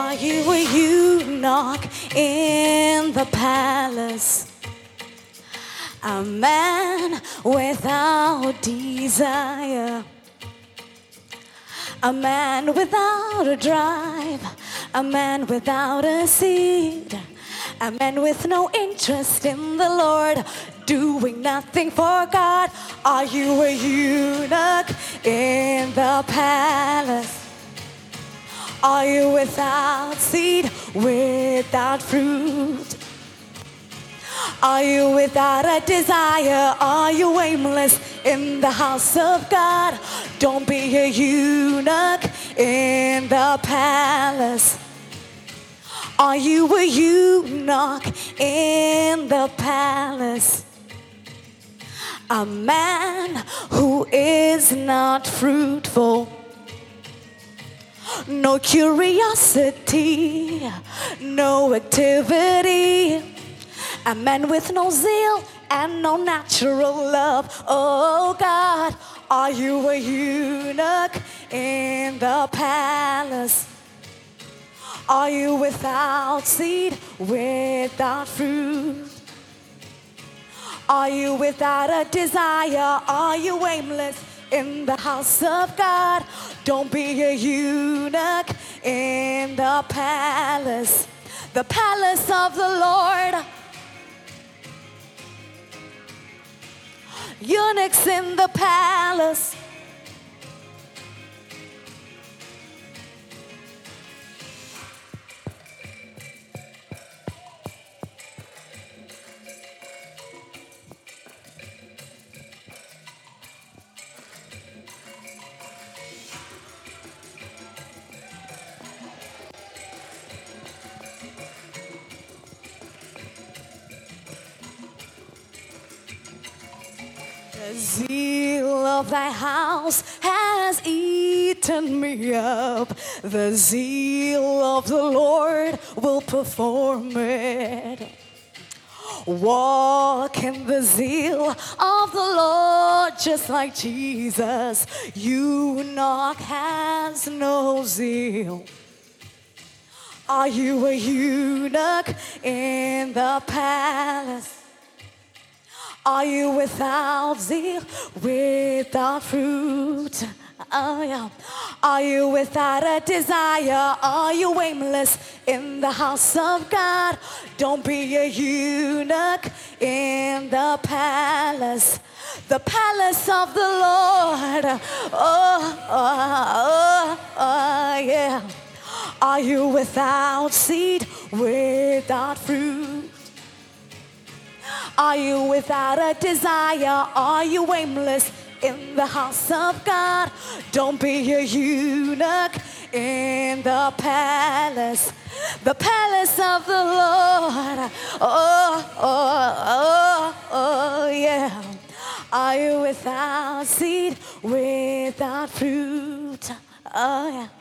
Are you a eunuch in the palace? A man without desire. A man without a drive. A man without a seed. A man with no interest in the Lord, doing nothing for God. Are you a eunuch in the palace? Are you without seed, without fruit? Are you without a desire? Are you aimless in the house of God? Don't be a eunuch in the palace. Are you a eunuch in the palace? A man who is not fruitful no curiosity, no activity. A man with no zeal and no natural love. Oh God, are you a eunuch in the palace? Are you without seed, without fruit? Are you without a desire? Are you aimless in the house of God? Don't be a eunuch in the palace, the palace of the Lord. Eunuchs in the palace. Of thy house has eaten me up. The zeal of the Lord will perform it. Walk in the zeal of the Lord, just like Jesus. Eunuch has no zeal. Are you a eunuch in the palace? Are you without zeal, without fruit? Oh, yeah. Are you without a desire? Are you aimless in the house of God? Don't be a eunuch in the palace, the palace of the Lord. Oh, oh, oh, yeah. Are you without seed, without fruit? Are you without a desire? Are you aimless in the house of God? Don't be a eunuch in the palace, the palace of the Lord. Oh, oh, oh, oh, yeah. Are you without seed, without fruit? Oh, yeah.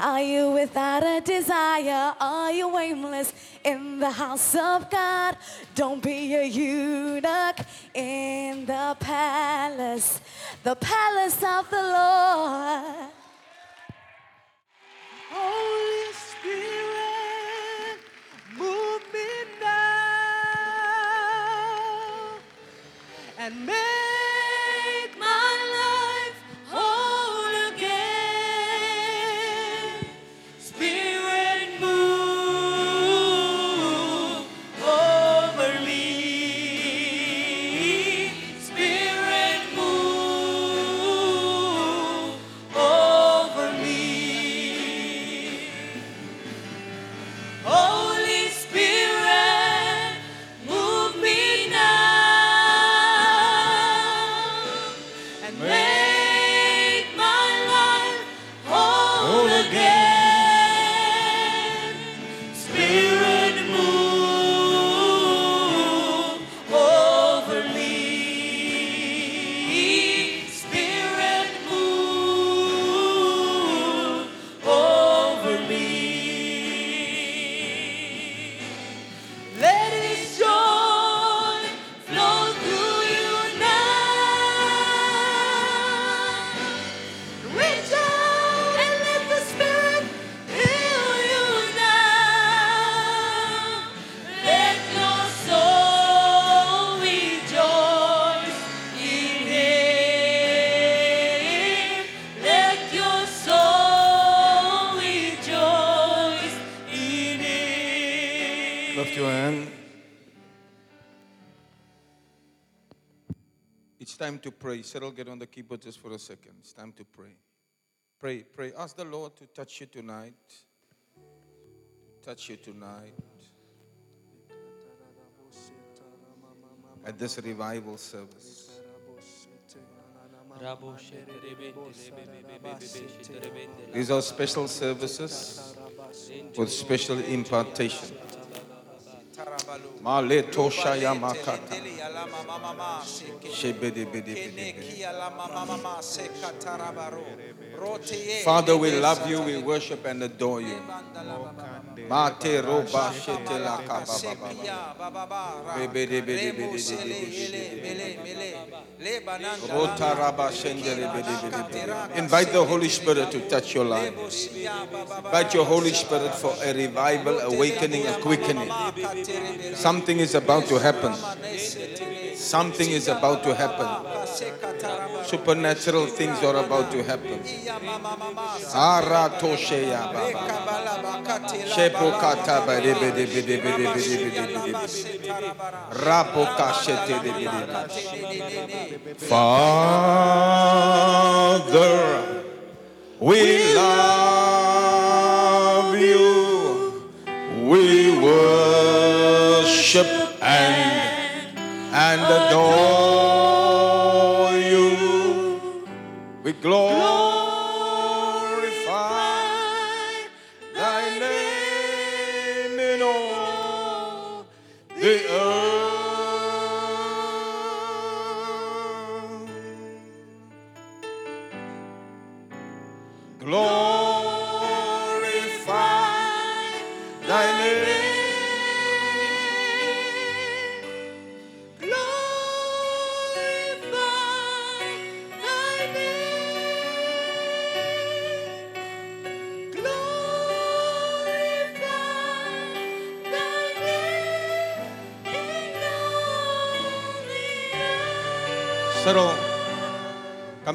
Are you without a desire? Are you aimless in the house of God? Don't be a eunuch in the palace, the palace of the Lord. Holy Spirit, move me now and make time to pray. Cyril, get on the keyboard just for a second. It's time to pray. Pray, pray. Ask the Lord to touch you tonight. Touch you tonight. At this revival service. These are special services with special impartation. Male tosha ya makata. Father, we love you, we worship and adore you. Mate roba shete la. Invite the Holy Spirit to touch your life. Invite your Holy Spirit for a revival, awakening, a quickening. Something is about to happen. Something is about to happen. Supernatural things are about to happen. Ara toshe ya worship and and adore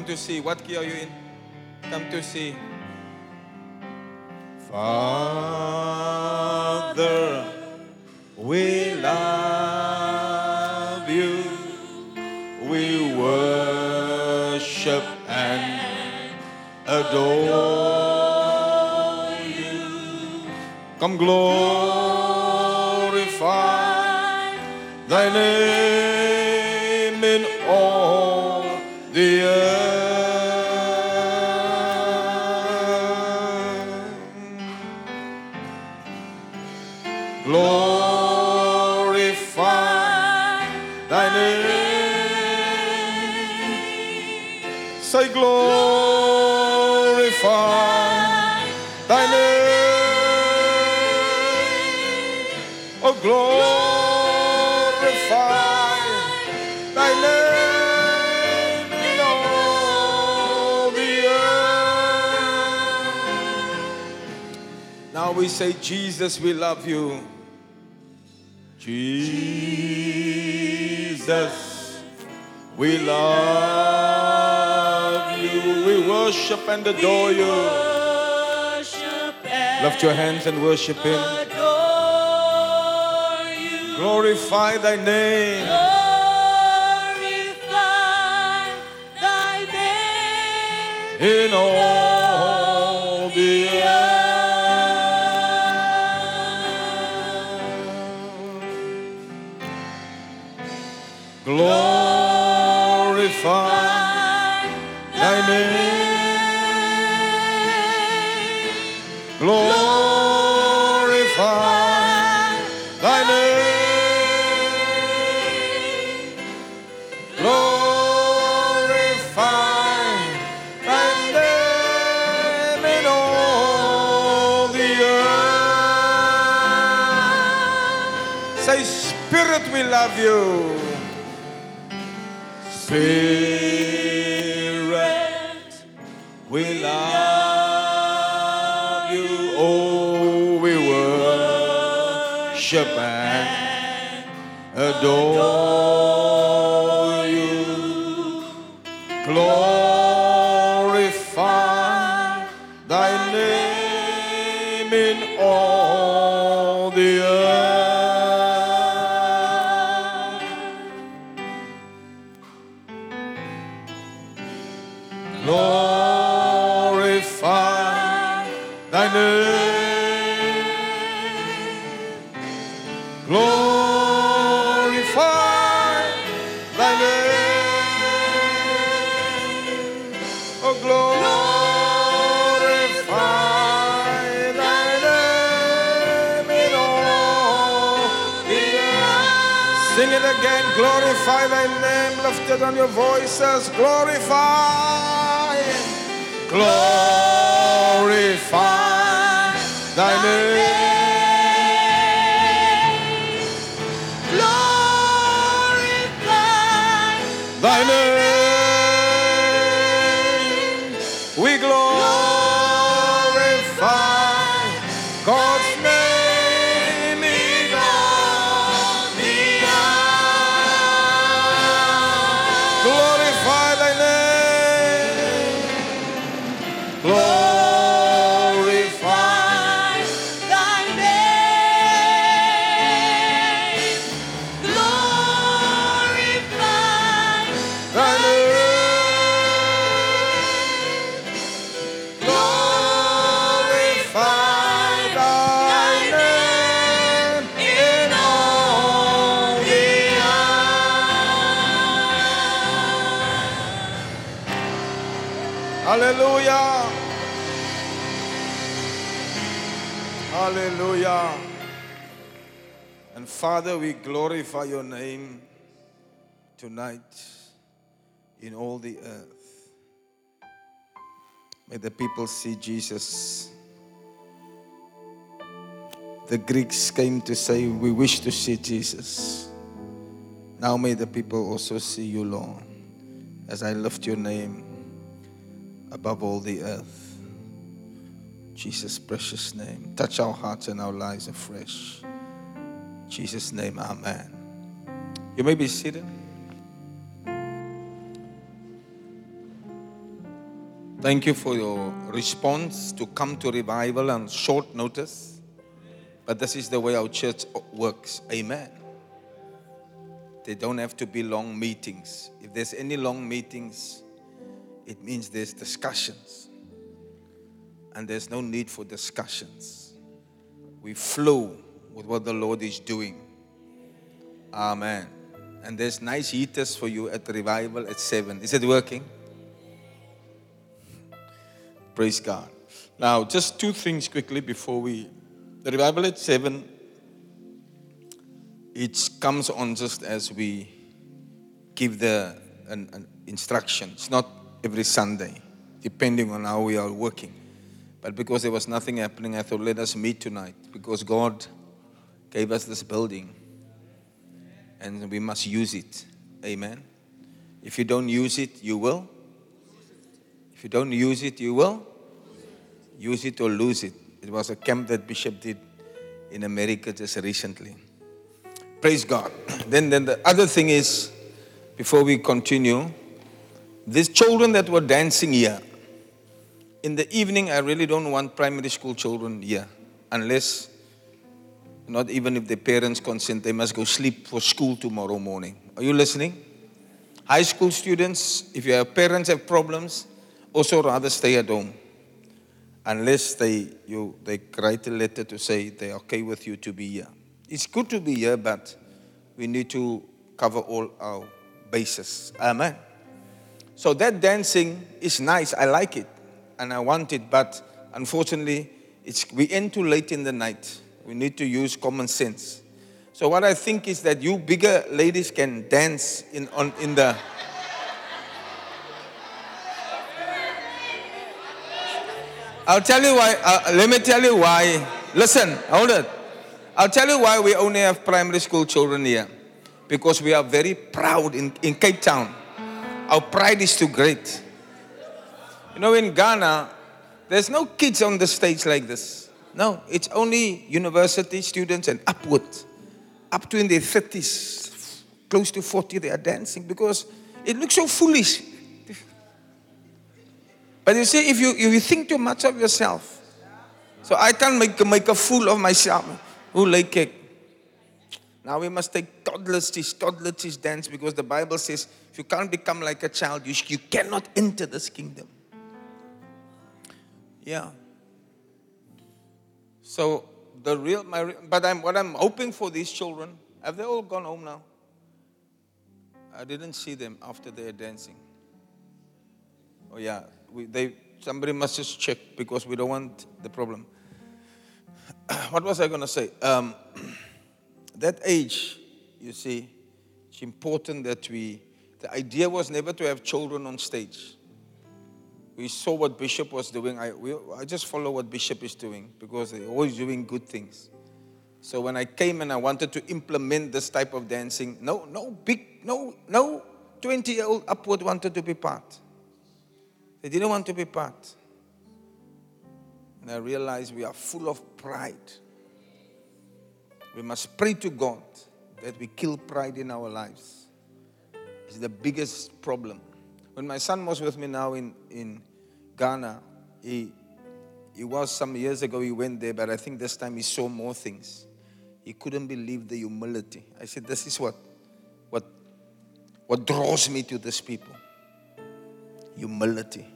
to see. What key are you in? Come to see. Father, we love you. We worship and adore you. Come glorify thy name we say, Jesus, we love you. Jesus, we love you. We worship and adore you. Lift your hands and worship Him. Glorify Thy name. Glorify Thy name. In all Glorify Thy name. Glorify Thy name. Glorify name in all the earth. Say, Spirit, we love you. Spirit, it on your voices. Glorify. Glorify thy name. Father, we glorify your name tonight in all the earth. May the people see Jesus. The Greeks came to say, We wish to see Jesus. Now may the people also see you, Lord, as I lift your name above all the earth. Jesus' precious name. Touch our hearts and our lives afresh. Jesus' name, Amen. You may be seated. Thank you for your response to come to revival on short notice. But this is the way our church works. Amen. They don't have to be long meetings. If there's any long meetings, it means there's discussions. And there's no need for discussions. We flow with what the Lord is doing. Amen. And there's nice heaters for you at revival at 7. Is it working? Praise God. Now, just two things quickly before we. The revival at 7, it comes on just as we give the an, an instruction. It's not every Sunday, depending on how we are working. But because there was nothing happening, I thought, let us meet tonight because God gave us this building and we must use it. Amen. If you don't use it, you will. If you don't use it, you will use it or lose it. It was a camp that Bishop did in America just recently. Praise God. Then, then the other thing is, before we continue, these children that were dancing here, in the evening, I really don't want primary school children here, unless, not even if the parents consent, they must go sleep for school tomorrow morning. Are you listening? High school students, if your parents have problems, also rather stay at home. Unless they, you, they write a letter to say they're okay with you to be here. It's good to be here, but we need to cover all our bases. Amen. So that dancing is nice. I like it and I want it, but unfortunately, it's, we end too late in the night. We need to use common sense. So what I think is that you bigger ladies can dance in, on, in the. I'll tell you why. Uh, let me tell you why. Listen, hold it. I'll tell you why we only have primary school children here. Because we are very proud in, in Cape Town. Our pride is too great. You know, in Ghana, there's no kids on the stage like this. No, it's only university students and upward. Up to in their 30s, close to 40, they are dancing because it looks so foolish. But you see, if you, if you think too much of yourself, so I can't make, make a fool of myself. Who like cake? Now we must take toddlers, teach toddlers teach dance because the Bible says if you can't become like a child, you, you cannot enter this kingdom. Yeah. So the real, my, but I'm what I'm hoping for these children. Have they all gone home now? I didn't see them after their dancing. Oh yeah, we, they somebody must just check because we don't want the problem. what was I going to say? Um, that age, you see, it's important that we. The idea was never to have children on stage. We saw what Bishop was doing. I, we, I just follow what Bishop is doing because they're always doing good things. So when I came and I wanted to implement this type of dancing, no, no big, no, no 20 year old upward wanted to be part. They didn't want to be part. And I realized we are full of pride. We must pray to God that we kill pride in our lives. It's the biggest problem. When my son was with me now in, in Ghana, he, he was some years ago, he went there, but I think this time he saw more things. He couldn't believe the humility. I said, This is what, what, what draws me to these people humility.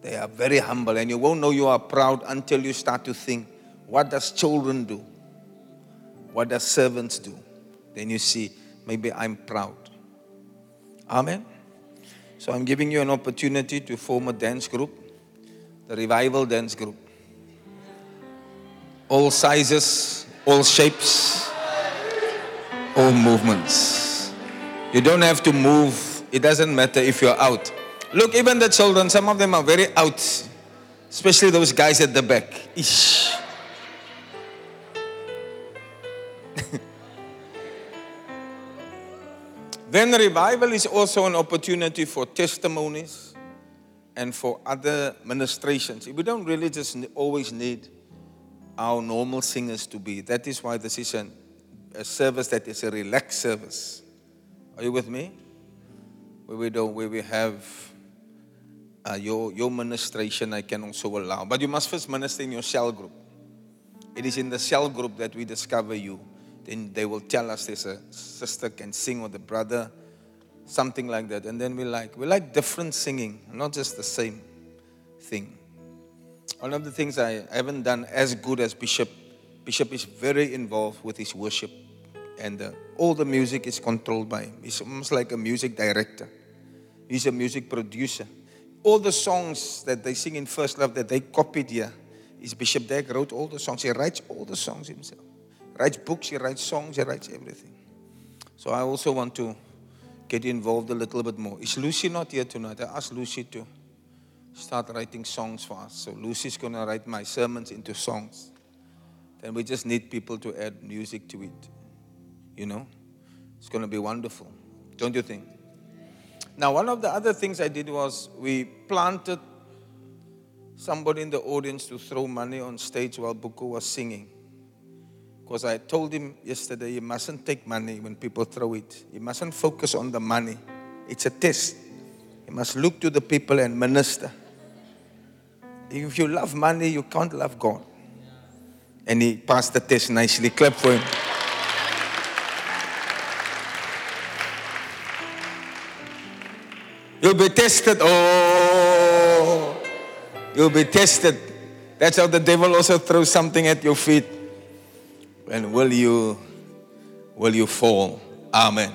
They are very humble, and you won't know you are proud until you start to think, what does children do? What does servants do? Then you see, maybe I'm proud. Amen. So I'm giving you an opportunity to form a dance group, the revival dance group. All sizes, all shapes, all movements. You don't have to move, it doesn't matter if you're out. Look, even the children, some of them are very out, especially those guys at the back. Ish. Then revival is also an opportunity for testimonies and for other ministrations. We don't really just always need our normal singers to be. That is why this is an, a service that is a relaxed service. Are you with me? Where we don't, where we have uh, your your ministration, I can also allow. But you must first minister in your cell group. It is in the cell group that we discover you. Then they will tell us there's a sister can sing or the brother, something like that. And then we like we like different singing, not just the same thing. One of the things I haven't done as good as Bishop. Bishop is very involved with his worship, and uh, all the music is controlled by him. He's almost like a music director. He's a music producer. All the songs that they sing in First Love that they copied here, is Bishop Dag wrote all the songs. He writes all the songs himself. Writes books, he writes songs, he writes everything. So I also want to get involved a little bit more. Is Lucy not here tonight? I asked Lucy to start writing songs for us. So Lucy's going to write my sermons into songs. Then we just need people to add music to it. You know? It's going to be wonderful. Don't you think? Now, one of the other things I did was we planted somebody in the audience to throw money on stage while Buku was singing. Because I told him yesterday, you mustn't take money when people throw it. You mustn't focus on the money. It's a test. You must look to the people and minister. If you love money, you can't love God. And he passed the test nicely. Clap for him. You'll be tested. Oh, you'll be tested. That's how the devil also throws something at your feet. And will you, will you fall? Amen.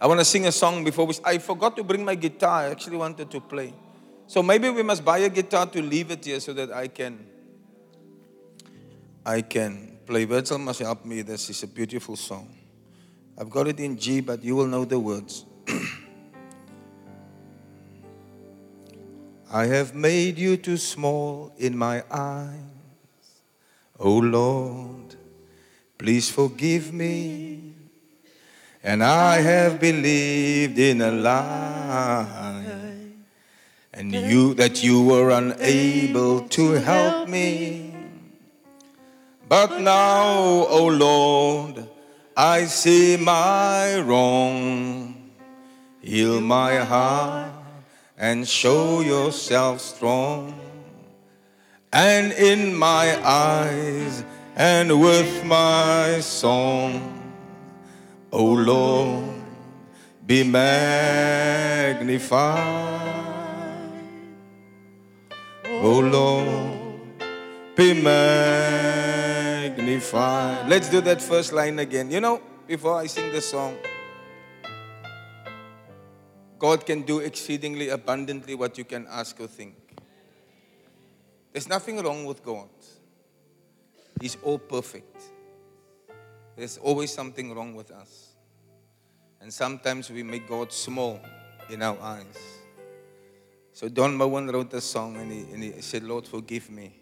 I want to sing a song before we. I forgot to bring my guitar. I actually wanted to play. So maybe we must buy a guitar to leave it here so that I can. I can play. Virgil must help me. This is a beautiful song. I've got it in G, but you will know the words. I have made you too small in my eyes. Oh Lord, please forgive me. And I have believed in a lie. And you that you were unable to help me. But now, oh Lord, I see my wrong. Heal my heart and show yourself strong. And in my eyes and with my song, O Lord, be magnified. O Lord, be magnified. Let's do that first line again. You know, before I sing the song, God can do exceedingly abundantly what you can ask or think. There's nothing wrong with God. He's all perfect. There's always something wrong with us. And sometimes we make God small in our eyes. So Don Moen wrote a song and he, and he said, Lord, forgive me.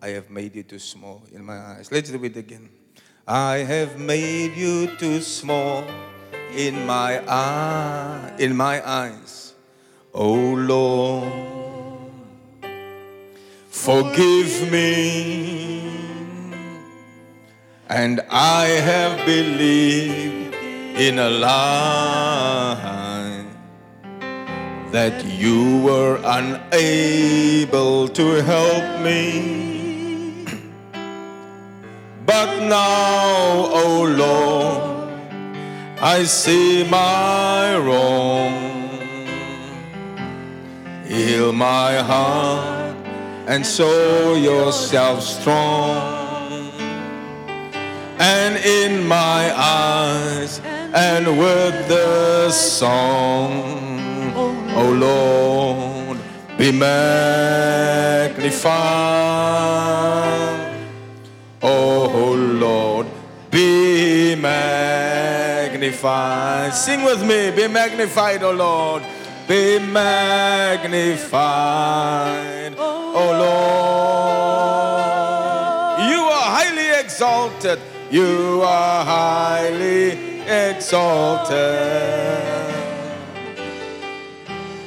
I have made you too small in my eyes. Let's do it again. I have made you too small in my eye, in my eyes. Oh Lord, forgive me. And I have believed in a lie that you were unable to help me. But now, oh Lord, I see my wrong. Heal my heart and show yourself strong. And in my eyes and with the song, oh Lord, be magnified. Oh Lord, be magnified. Sing with me, be magnified, oh Lord. Be magnified, oh Lord. You are highly exalted. You are highly exalted.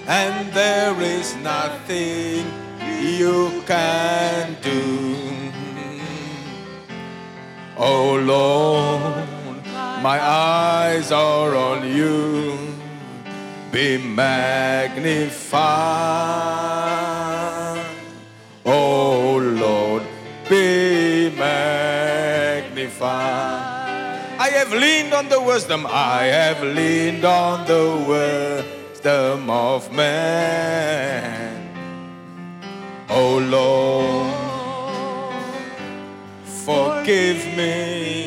And there is nothing you can do. Oh Lord, my eyes are on you. Be magnified. Oh Lord, be magnified. I have leaned on the wisdom, I have leaned on the wisdom of man. Oh Lord, forgive me.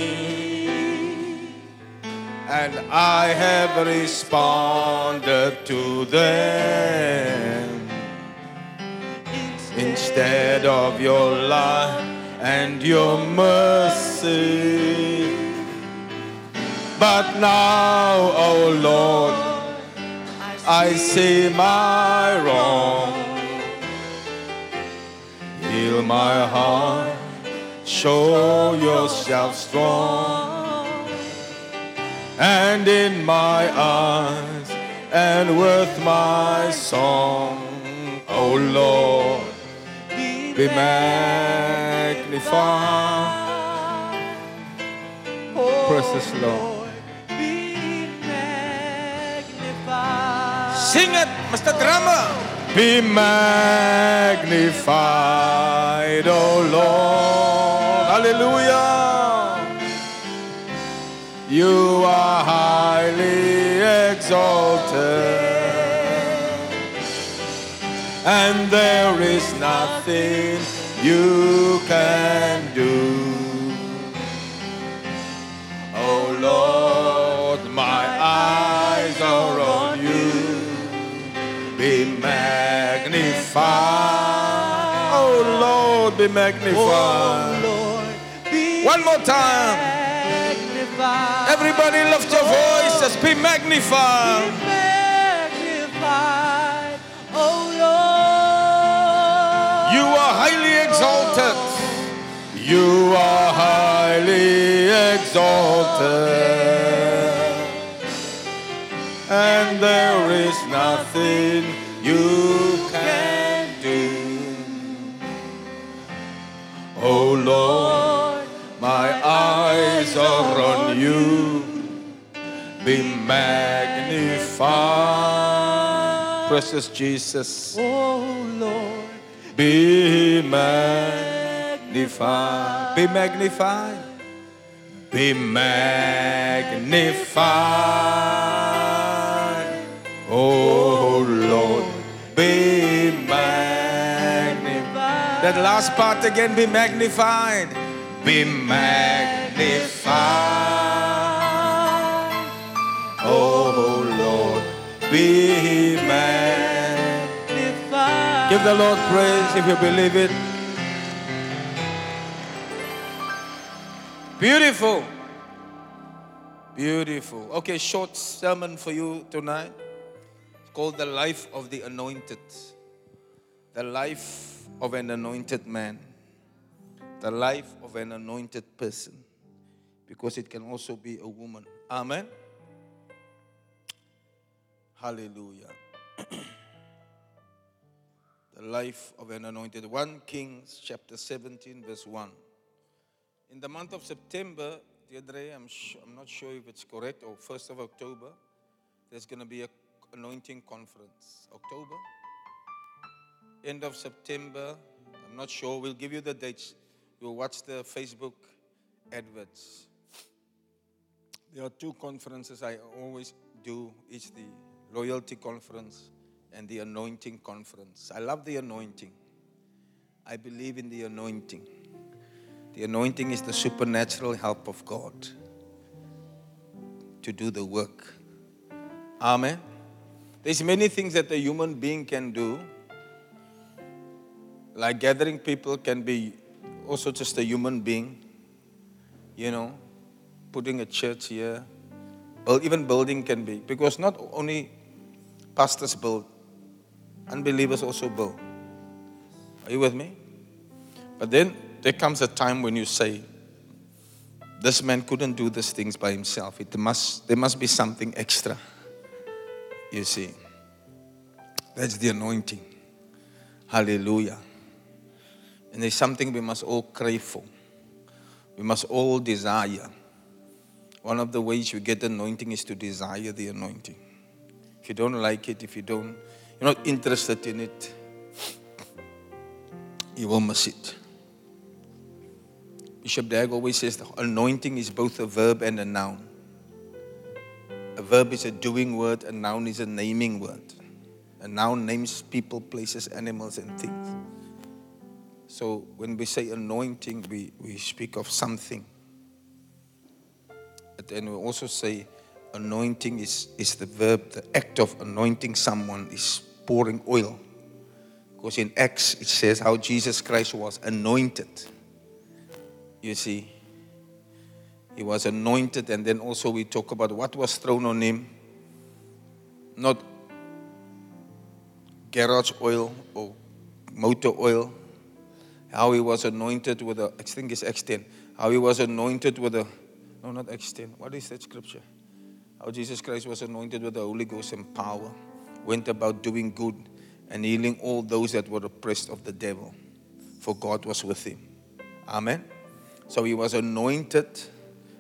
And I have responded to them instead of your love and your mercy. But now, oh Lord, I see my wrong. Heal my heart, show yourself strong. And in my eyes and with my song, oh Lord, be magnified. Precious Lord. Be magnified Sing it, Mr. Drummer. Be magnified, oh Lord. Hallelujah. You are highly exalted. And there is nothing you can do. Oh Lord, my eyes are on you. Be magnified. Oh Lord, be magnified. One more time. Everybody lift your voices. Be magnified. Be magnified, oh Lord. You are highly exalted. You are highly exalted. And there is nothing you can do. Oh Lord, my eyes are on you. Be magnified. Precious Jesus. Oh Lord, Be magnified. Be magnified. Be magnified. Oh Lord, be magnified. That last part again be magnified. Be magnified. Oh Lord, be magnified. Give the Lord praise if you believe it. Beautiful. Beautiful. Okay, short sermon for you tonight. It's called The Life of the Anointed. The life of an anointed man. The life of an anointed person. Because it can also be a woman. Amen. Hallelujah. the life of an anointed. 1 Kings chapter 17, verse 1. In the month of September, Deirdre, I'm, sh- I'm not sure if it's correct, or 1st of October, there's going to be an anointing conference. October? End of September, I'm not sure. We'll give you the dates. You'll watch the Facebook adverts. There are two conferences I always do. It's the loyalty conference and the anointing conference. I love the anointing. I believe in the anointing. The anointing is the supernatural help of God to do the work. Amen. There's many things that a human being can do. Like gathering people can be also just a human being. You know, putting a church here. Well, even building can be. Because not only pastors build, unbelievers also build. Are you with me? But then there comes a time when you say, this man couldn't do these things by himself. It must, there must be something extra. You see. That's the anointing. Hallelujah. And there's something we must all crave for. We must all desire. One of the ways you get anointing is to desire the anointing. If you don't like it, if you don't, you're not interested in it, you will miss it. Bishop Dag always says the anointing is both a verb and a noun. A verb is a doing word, a noun is a naming word. A noun names people, places, animals, and things. So when we say anointing, we, we speak of something. Then we also say anointing is, is the verb, the act of anointing someone is pouring oil. Because in Acts it says how Jesus Christ was anointed. You see, he was anointed, and then also we talk about what was thrown on him. Not garage oil or motor oil. How he was anointed with a, I think it's Acts 10. How he was anointed with a, no, not Acts 10. What is that scripture? How Jesus Christ was anointed with the Holy Ghost and power, went about doing good and healing all those that were oppressed of the devil, for God was with him. Amen. So he was anointed.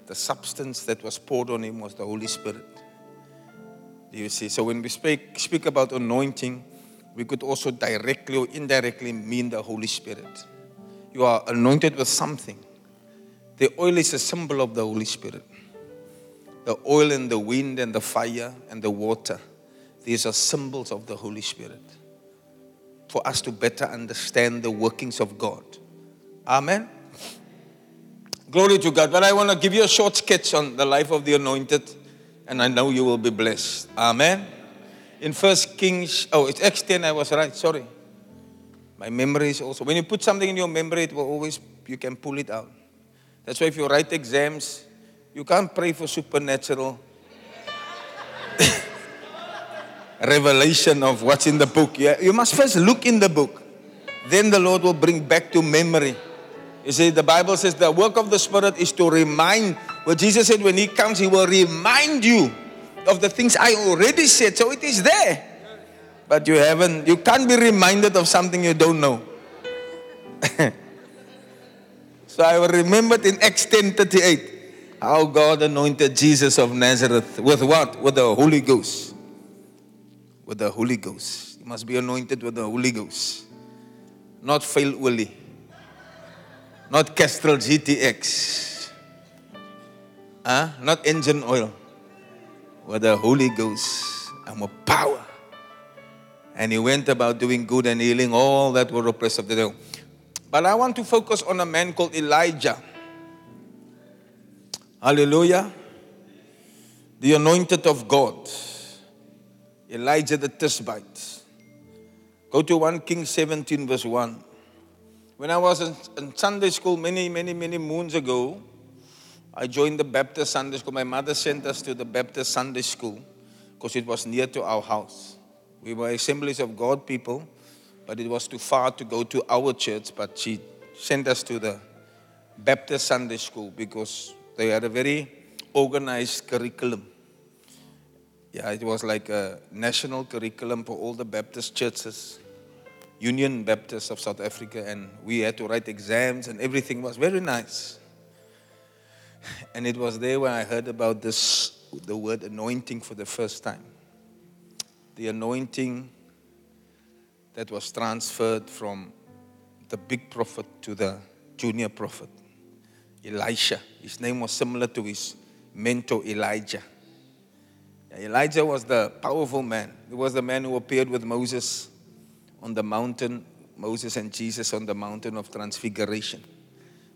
The substance that was poured on him was the Holy Spirit. Do you see? So when we speak, speak about anointing, we could also directly or indirectly mean the Holy Spirit. You are anointed with something. The oil is a symbol of the Holy Spirit. The oil and the wind and the fire and the water, these are symbols of the Holy Spirit for us to better understand the workings of God. Amen. Glory to God. But I want to give you a short sketch on the life of the anointed, and I know you will be blessed. Amen. In First Kings, oh, it's Acts 10, I was right, sorry. My memory is also, when you put something in your memory, it will always, you can pull it out. That's why if you write exams, you can't pray for supernatural revelation of what's in the book. Yeah? You must first look in the book. Then the Lord will bring back to memory. You see, the Bible says the work of the Spirit is to remind. What Jesus said, when He comes, He will remind you of the things I already said. So it is there. But you haven't, you can't be reminded of something you don't know. so I remembered in Acts 10 38 how God anointed Jesus of Nazareth with what? With the Holy Ghost. With the Holy Ghost. You must be anointed with the Holy Ghost. Not fail Willie. Not Castrol GTX. Huh? Ah, not engine oil. With the Holy Ghost and with power. And he went about doing good and healing all that were oppressed of the devil. But I want to focus on a man called Elijah. Hallelujah. The anointed of God. Elijah the Tishbite. Go to 1 King 17, verse 1. When I was in, in Sunday school many, many, many moons ago, I joined the Baptist Sunday school. My mother sent us to the Baptist Sunday school because it was near to our house. We were assemblies of God people, but it was too far to go to our church. But she sent us to the Baptist Sunday school because they had a very organized curriculum. Yeah, it was like a national curriculum for all the Baptist churches, Union Baptist of South Africa, and we had to write exams and everything was very nice. And it was there where I heard about this, the word anointing for the first time. The anointing that was transferred from the big prophet to the junior prophet, Elisha. His name was similar to his mentor, Elijah. Elijah was the powerful man. He was the man who appeared with Moses on the mountain, Moses and Jesus on the mountain of transfiguration.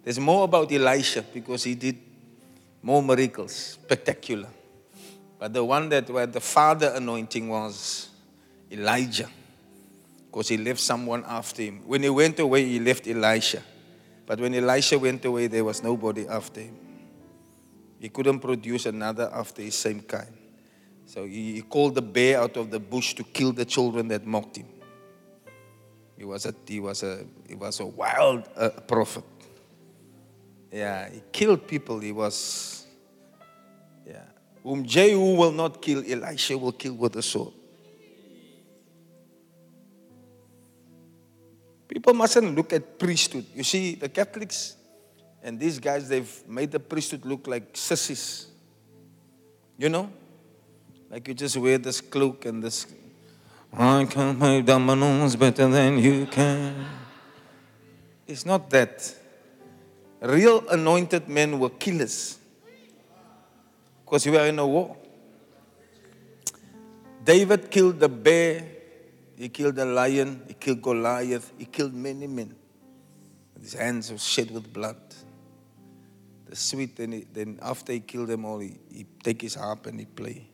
There's more about Elisha because he did more miracles, spectacular. But the one that where the father anointing was Elijah because he left someone after him. When he went away, he left Elisha. But when Elisha went away, there was nobody after him. He couldn't produce another after his same kind. So he called the bear out of the bush to kill the children that mocked him. He was a, he was a, he was a wild uh, prophet. Yeah, he killed people. He was. Whom Jehu will not kill, Elisha will kill with a sword. People mustn't look at priesthood. You see, the Catholics and these guys, they've made the priesthood look like sissies. You know? Like you just wear this cloak and this. I can make dominoes better than you can. It's not that. Real anointed men were killers because we were in a war. David killed the bear, he killed the lion, he killed Goliath, he killed many men. His hands were shed with blood. The sweet, then, he, then after he killed them all, he, he take his harp and he play.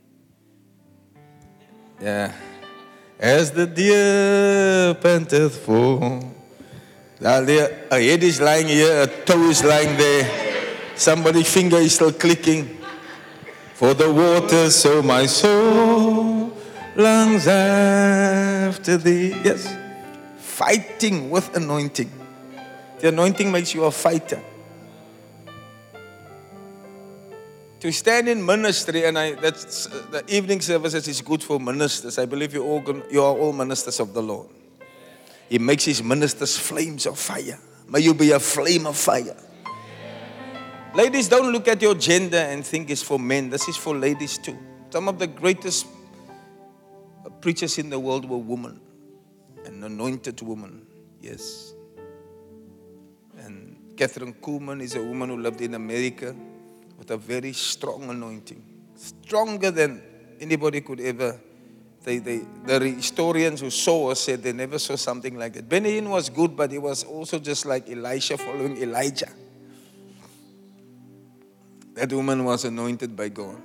Yeah. As the deer panteth for. There, a head is lying here, a toe is lying there. Somebody's finger is still clicking. For the waters, so my soul longs after thee. Yes. Fighting with anointing. The anointing makes you a fighter. to stand in ministry, and I, that's the evening services is good for ministers. I believe you all you are all ministers of the Lord. He makes his ministers flames of fire. May you be a flame of fire. Ladies, don't look at your gender and think it's for men. This is for ladies too. Some of the greatest preachers in the world were women, an anointed woman. Yes. And Kathryn Kuhlman is a woman who lived in America with a very strong anointing, stronger than anybody could ever. They, they, the historians who saw her said they never saw something like. Benny Hinn was good, but he was also just like Elisha following Elijah. That woman was anointed by God.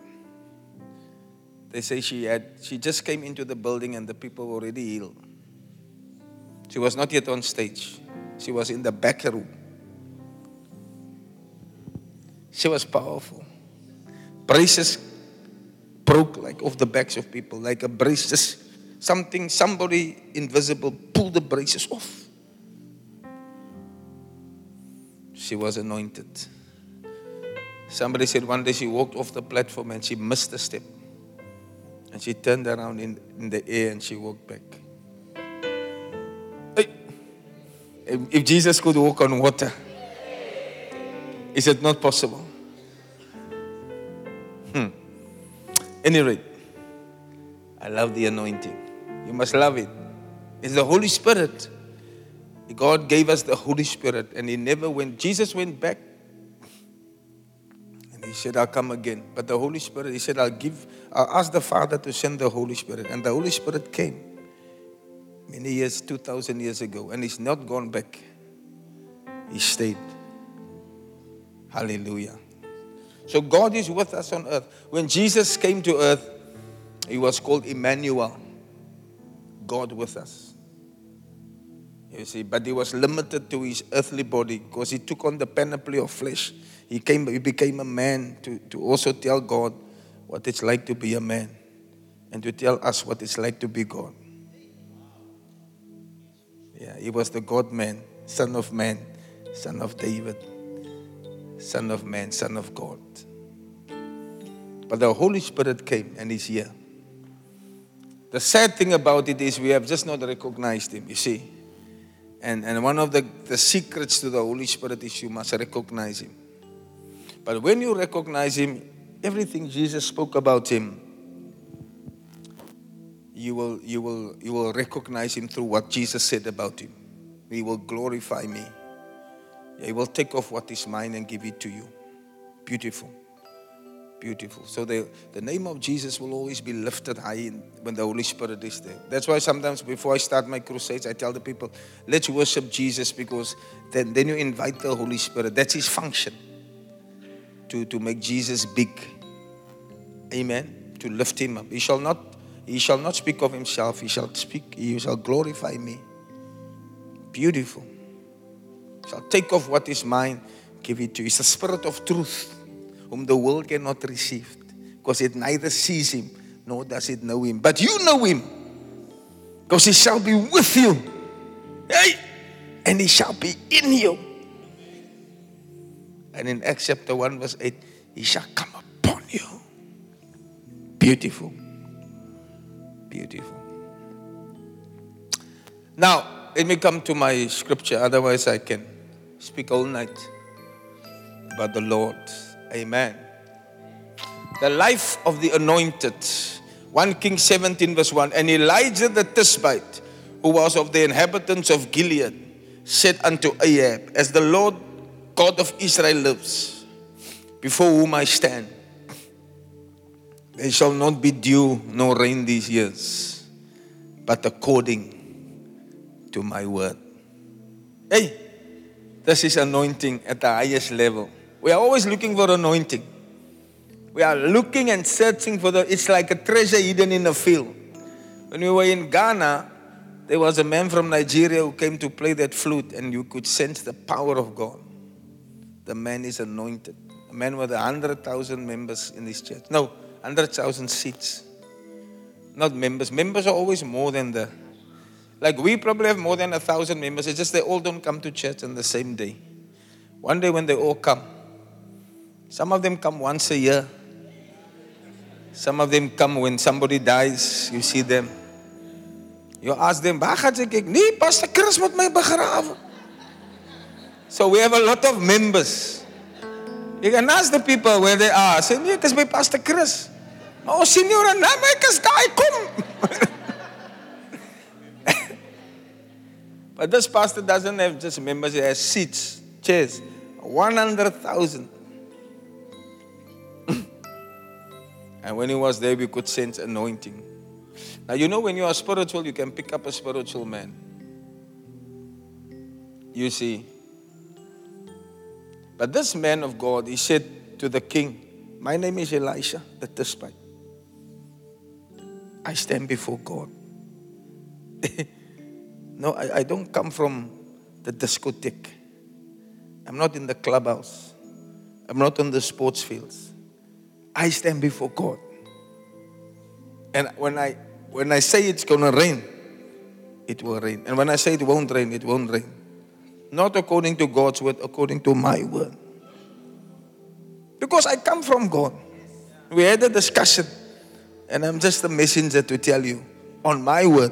They say she had she just came into the building and the people were already healed. She was not yet on stage. She was in the back room. She was powerful. Braces broke like off the backs of people, like a brace, just something, somebody invisible pulled the braces off. She was anointed. Somebody said one day she walked off the platform and she missed a step. And she turned around in, in the air and she walked back. Hey. If Jesus could walk on water, is it not possible? Hmm. Any rate, I love the anointing. You must love it. It's the Holy Spirit. God gave us the Holy Spirit, and He never went. Jesus went back He said, I'll come again. But the Holy Spirit, He said, I'll give, I'll ask the Father to send the Holy Spirit. And the Holy Spirit came many years, 2,000 years ago, and He's not gone back. He stayed. Hallelujah. So God is with us on earth. When Jesus came to earth, he was called Emmanuel, God with us. You see, but he was limited to his earthly body because he took on the panoply of flesh. He came, he became a man to, to also tell God what it's like to be a man and to tell us what it's like to be God. Yeah, he was the God man, son of man, son of David, son of man, son of God. But the Holy Spirit came and is here. The sad thing about it is we have just not recognized him, you see. And, and one of the, the secrets to the Holy Spirit is you must recognize him. But when you recognize him, everything Jesus spoke about him, you will, you will, you will recognize him through what Jesus said about him. He will glorify me. He will take off what is mine and give it to you. Beautiful. Beautiful. So the, the name of Jesus will always be lifted high in, when the Holy Spirit is there. That's why sometimes before I start my crusades, I tell the people, let's worship Jesus because then, then you invite the Holy Spirit. That's his function. To, to make Jesus big. Amen. To lift him up. He shall not he shall not speak of himself, he shall speak, he shall glorify me. Beautiful. He shall take off what is mine, give it to you. He's the spirit of truth whom the world cannot receive, because it neither sees him nor does it know him. But you know him, because he shall be with you. Hey! And he shall be in you. And in Acts chapter 1, verse 8, he shall come upon you. Beautiful. Beautiful. Now, let me come to my scripture, otherwise, I can speak all night about the Lord. Amen. The life of the anointed. 1 King 17, verse 1. And Elijah the Tishbite, who was of the inhabitants of Gilead, said unto Ahab, As the Lord God of Israel lives, before whom I stand, there shall not be dew nor rain these years, but according to my word. Hey, this is anointing at the highest level. We are always looking for anointing. We are looking and searching for the, it's like a treasure hidden in a field. When we were in Ghana, there was a man from Nigeria who came to play that flute, and you could sense the power of God. The man is anointed. A man with a hundred thousand members in this church. No, hundred thousand seats. Not members. Members are always more than the. Like we probably have more than a thousand members. It's just they all don't come to church on the same day. One day when they all come, some of them come once a year. Some of them come when somebody dies, you see them. You ask them, waar gaat ek? Nee, Pastor Chris moet my begrawe. So we have a lot of members. You can ask the people where they are. Say, nee, ek is by Pastor Chris. Maar ons sien jou ek is daai kom. but this pastor doesn't have just members, he has seats, chairs. 100,000. And when he was there, we could sense anointing. Now, you know, when you are spiritual, you can pick up a spiritual man. You see. But this man of God, he said to the king, My name is Elisha, the Tishbite. I stand before God. no, I, I don't come from the discotheque. I'm not in the clubhouse. I'm not on the sports fields. I stand before God. And when I when I say it's gonna rain, it will rain. And when I say it won't rain, it won't rain. Not according to God's word, according to my word. Because I come from God. We had a discussion, and I'm just a messenger to tell you on my word,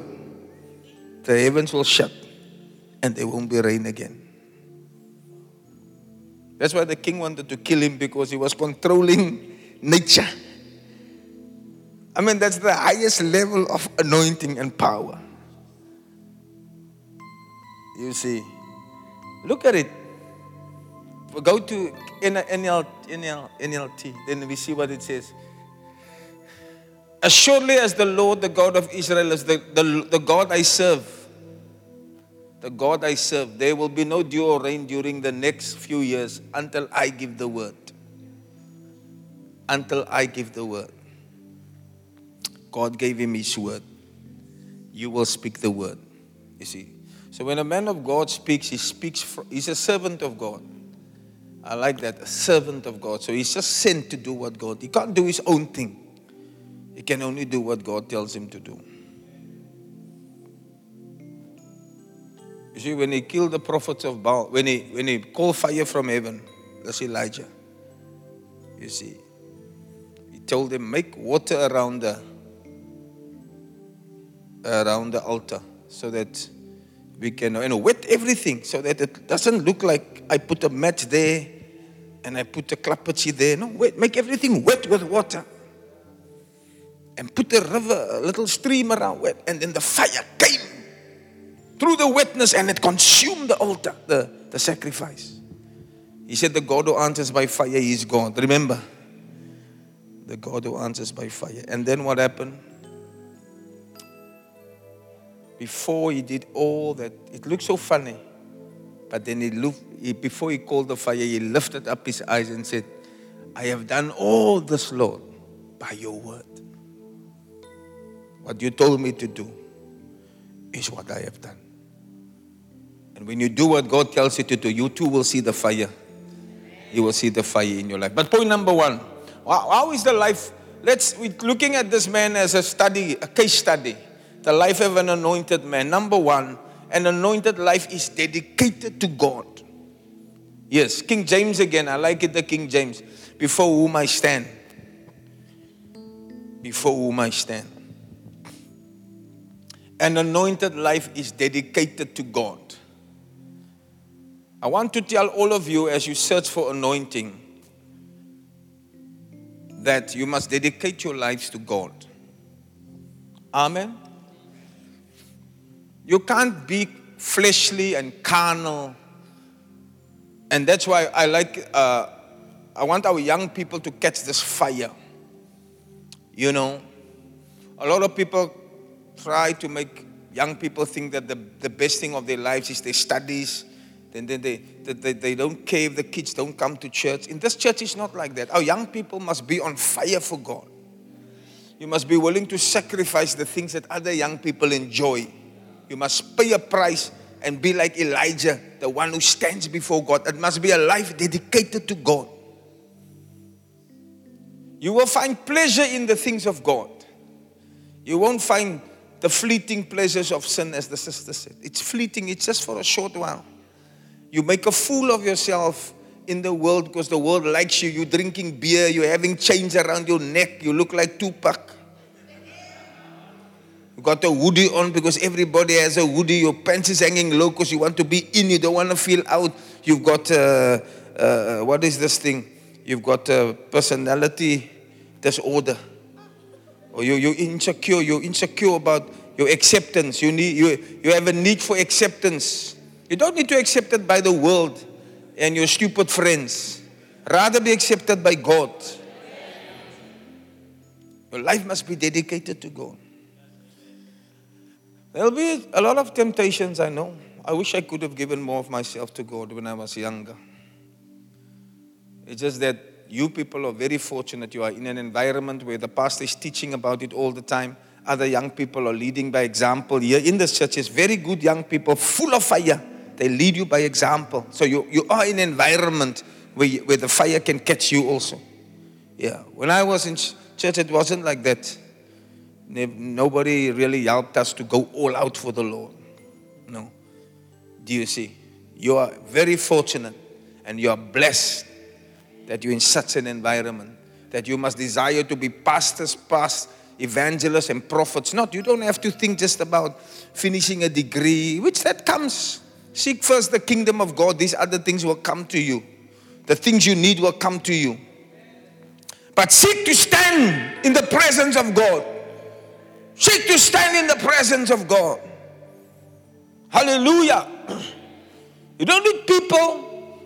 the heavens will shut and there won't be rain again. That's why the king wanted to kill him because he was controlling nature. I mean, that's the highest level of anointing and power. You see, look at it. Go to NL, NLT, then we see what it says. As surely as the Lord, the God of Israel, is the, the, the God I serve, the God I serve, there will be no dew or rain during the next few years until I give the word. Until I give the word. God gave him his word. You will speak the word. You see. So when a man of God speaks, he speaks, for, he's a servant of God. I like that, a servant of God. So he's just sent to do what God, he can't do his own thing. He can only do what God tells him to do. You see, when he killed the prophets of Baal, when he when he called fire from heaven, that's Elijah. You see, told them, make water around the around the altar so that we can you know wet everything so that it doesn't look like I put a mat there and I put a klappertjie there. No, wet, make everything wet with water. And put a river, a little stream around it, and then the fire came through the wetness and it consumed the altar, the, the sacrifice. He said, The God who answers by fire is God. Remember, the God who answers by fire. And then what happened? Before he did all that, it looked so funny. But then he looked, he, before he called the fire, he lifted up his eyes and said, I have done all this, Lord, by your word. What you told me to do is what I have done. And when you do what God tells you to do, you too will see the fire. You will see the fire in your life. But point number one, how is the life? Let's we're looking at this man as a study, a case study. The life of an anointed man. Number one, an anointed life is dedicated to God. Yes, King James again. I like it, the King James. Before whom I stand. Before whom I stand. An anointed life is dedicated to God. I want to tell all of you as you search for anointing that you must dedicate your lives to God. Amen. You can't be fleshly and carnal. And that's why I like, uh, I want our young people to catch this fire. You know, a lot of people try to make young people think that the, the best thing of their lives is their studies. And then they, they, they, don't care if the kids don't come to church. In this church, it's not like that. Our young people must be on fire for God. You must be willing to sacrifice the things that other young people enjoy. You must pay a price and be like Elijah, the one who stands before God. It must be a life dedicated to God. You will find pleasure in the things of God. You won't find the fleeting pleasures of sin, as the sister said. It's fleeting, it's just for a short while. You make a fool of yourself in the world because the world likes you. You're drinking beer, you're having chains around your neck, you look like Tupac. You got a hoodie on because everybody has a hoodie. Your pants is hanging low because you want to be in. You don't want to feel out. You've got, uh, uh, what is this thing? You've got a personality disorder. Or you, you're insecure. You're insecure about your acceptance. You, need, you, you have a need for acceptance. You don't need to accept it by the world and your stupid friends. Rather be accepted by God. Your life must be dedicated to God. There'll be a lot of temptations, I know. I wish I could have given more of myself to God when I was younger. It's just that you people are very fortunate. You are in an environment where the pastor is teaching about it all the time. Other young people are leading by example. Here in this church is very good young people, full of fire. They lead you by example. So you, you are in an environment where, you, where the fire can catch you also. Yeah. When I was in church, it wasn't like that. Nobody really helped us to go all out for the Lord. No. Do you see? You are very fortunate and you are blessed that you're in such an environment that you must desire to be pastors, past evangelists, and prophets. Not, you don't have to think just about finishing a degree, which that comes. Seek first the kingdom of God, these other things will come to you. The things you need will come to you. But seek to stand in the presence of God. Seek to stand in the presence of God. Hallelujah. You don't need people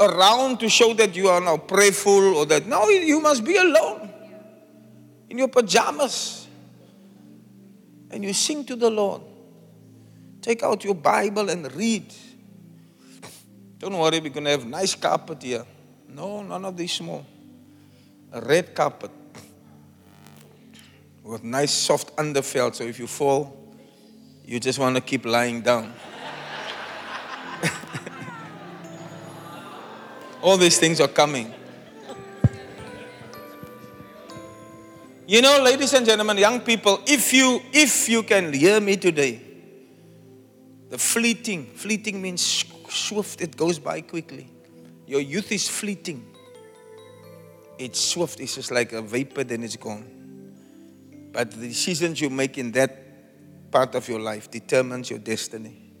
around to show that you are now prayerful or that. No, you must be alone in your pajamas and you sing to the Lord. Take out your Bible and read. Don't worry, we're going to have nice carpet here. No, none of these small. A red carpet with nice soft underfelt. So if you fall, you just want to keep lying down. All these things are coming. You know, ladies and gentlemen, young people, if you if you can hear me today, the fleeting, fleeting means swift, it goes by quickly. Your youth is fleeting. It's swift, it's just like a vapor, then it's gone. But the decisions you make in that part of your life determines your destiny.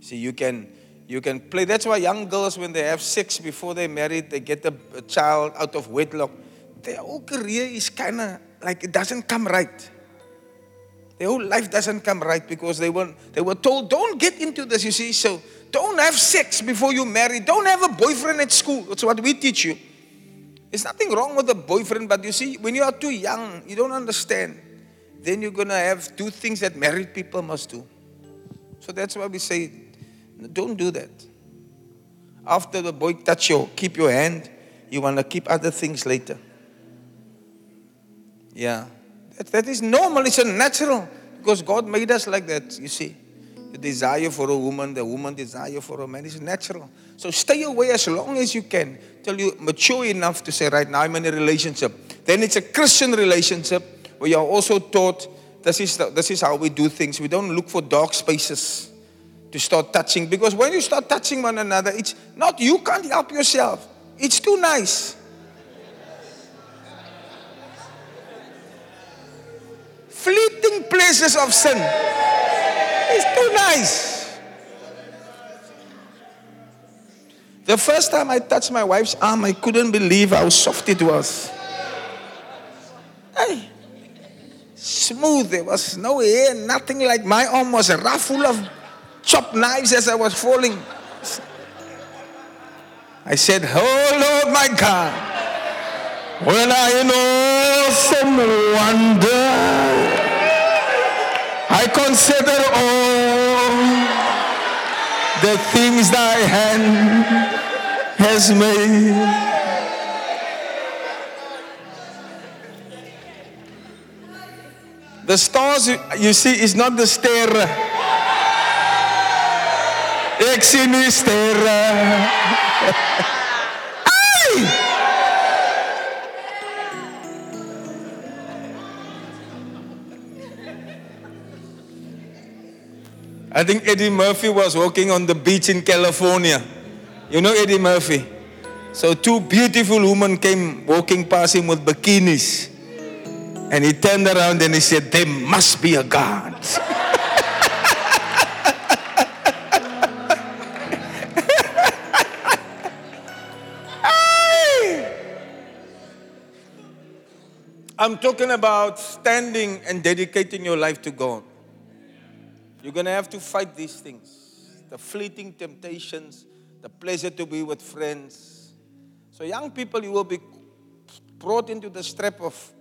See, you can you can play. That's why young girls, when they have sex before they married, they get a, a child out of wedlock. Their whole career is kind of like it doesn't come right. Their whole life doesn't come right because they were they were told, don't get into this. You see, so don't have sex before you marry. Don't have a boyfriend at school. That's what we teach you. There's nothing wrong with a boyfriend, but you see, when you are too young, you don't understand. Then you're gonna have do things that married people must do. So that's why we say, don't do that. After the boy touch you, keep your hand. You wanna keep other things later. Yeah. That, is normal, it's a natural. Because God made us like that, you see. The desire for a woman, the woman desire for a man is natural. So stay away as long as you can till you mature enough to say, right now I'm in a relationship. Then it's a Christian relationship where you're also taught this is, the, this is how we do things. We don't look for dark spaces to start touching because when you start touching one another, it's not you can't help yourself. It's too nice. Fleeting places of sin. It's too nice. The first time I touched my wife's arm, I couldn't believe how soft it was. Hey, smooth. There was no hair, nothing like my arm was a rough, full of chopped knives as I was falling. I said, Oh Lord, my God, when I know some wonder. I consider all the things thy hand has made. The stars you, see is not the sterre. Ek sien die sterre. I think Eddie Murphy was walking on the beach in California. You know Eddie Murphy? So two beautiful women came walking past him with bikinis. And he turned around and he said, There must be a God. I'm talking about standing and dedicating your life to God. You're going to have to fight these things the fleeting temptations, the pleasure to be with friends. So, young people, you will be brought into the strap of,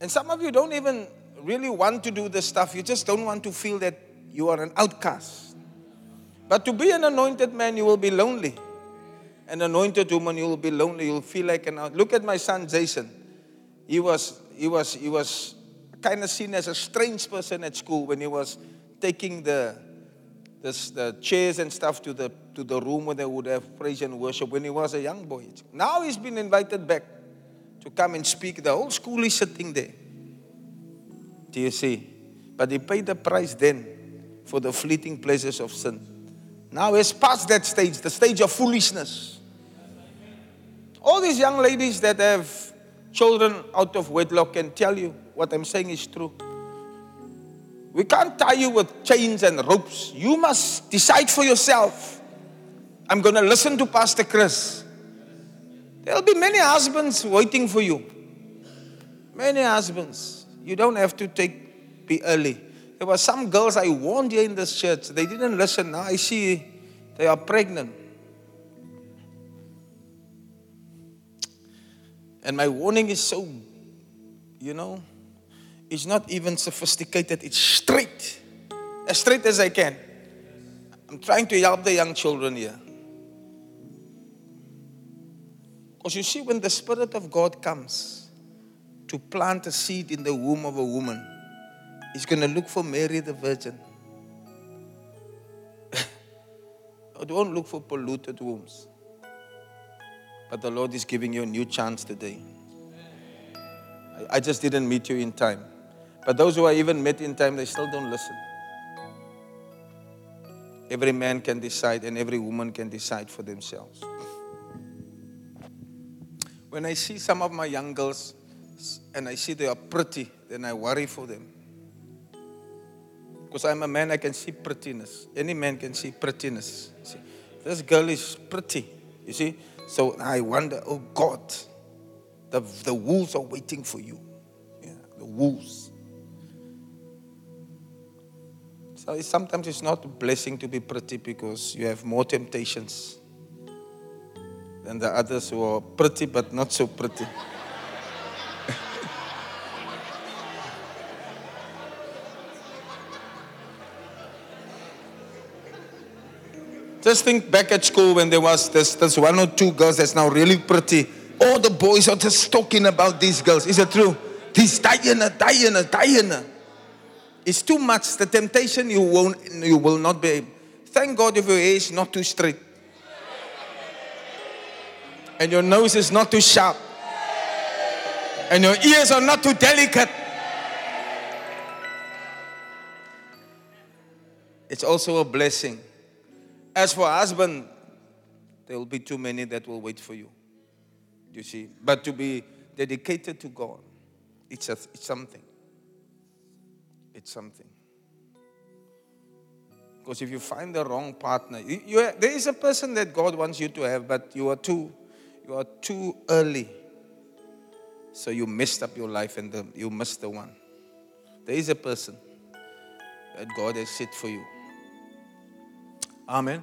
and some of you don't even really want to do this stuff. You just don't want to feel that you are an outcast. But to be an anointed man, you will be lonely. An anointed woman, you will be lonely. You'll feel like an out. Look at my son Jason. He was he was he was kind of seen as a strange person at school when he was taking the, the, the chairs and stuff to the, to the room where they would have praise and worship when he was a young boy. Now he's been invited back to come and speak. The whole school is sitting there. Do you see? But he paid the price then for the fleeting pleasures of sin. Now he's past that stage, the stage of foolishness. All these young ladies that have children out of wedlock can tell you what I'm saying is true. We can't tie you with chains and ropes. You must decide for yourself. I'm going to listen to Pastor Chris. There'll be many husbands waiting for you. Many husbands. You don't have to take be early. There were some girls I warned here in this church. They didn't listen. Now I see they are pregnant. And my warning is so, you know, it's not even sophisticated, it's straight. as straight as I can. I'm trying to help the young children here. Because you see, when the Spirit of God comes to plant a seed in the womb of a woman, He's going to look for Mary the Virgin. Don't look for polluted wombs. But the Lord is giving you a new chance today. I just didn't meet you in time. But those who are even met in time, they still don't listen. Every man can decide and every woman can decide for themselves. When I see some of my young girls and I see they are pretty, then I worry for them. Because I'm a man, I can see prettiness. Any man can see prettiness. See, this girl is pretty, you see. So I wonder, oh God, the, the wolves are waiting for you. Yeah, the wolves. Uh, so sometimes it's not a blessing to be pretty because you have more temptations than the others who are pretty but not so pretty. Just think back at school when there was this, this one or two girls that's now really pretty. All the boys are just talking about these girls. Is it true? This Diana, Diana, Diana. It's too much. The temptation you won't, you will not be. Thank God if your hair is not too straight, and your nose is not too sharp, and your ears are not too delicate. It's also a blessing as for husband, there will be too many that will wait for you. You see, but to be dedicated to God, it's, a, it's something. It's something. Because if you find the wrong partner, you, you, there is a person that God wants you to have, but you are too, you are too early. So you messed up your life and the, you missed the one. There is a person that God has set for you. Amen.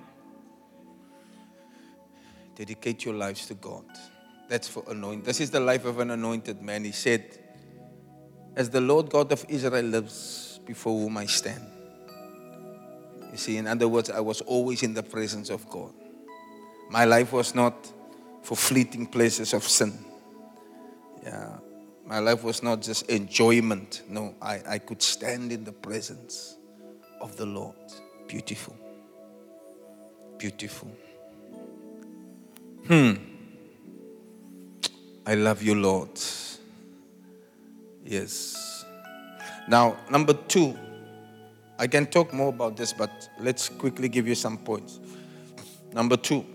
Dedicate your lives to God. That's for anointed. This is the life of an anointed man. He said, As the Lord God of Israel lives, before whom I stand. You see, in other words, I was always in the presence of God. My life was not for fleeting places of sin. Yeah. My life was not just enjoyment. No, I, I could stand in the presence of the Lord. Beautiful beautiful. Hmm. I love you, Lord. Yes. Now, number two, I can talk more about this, but let's quickly give you some points. Number two,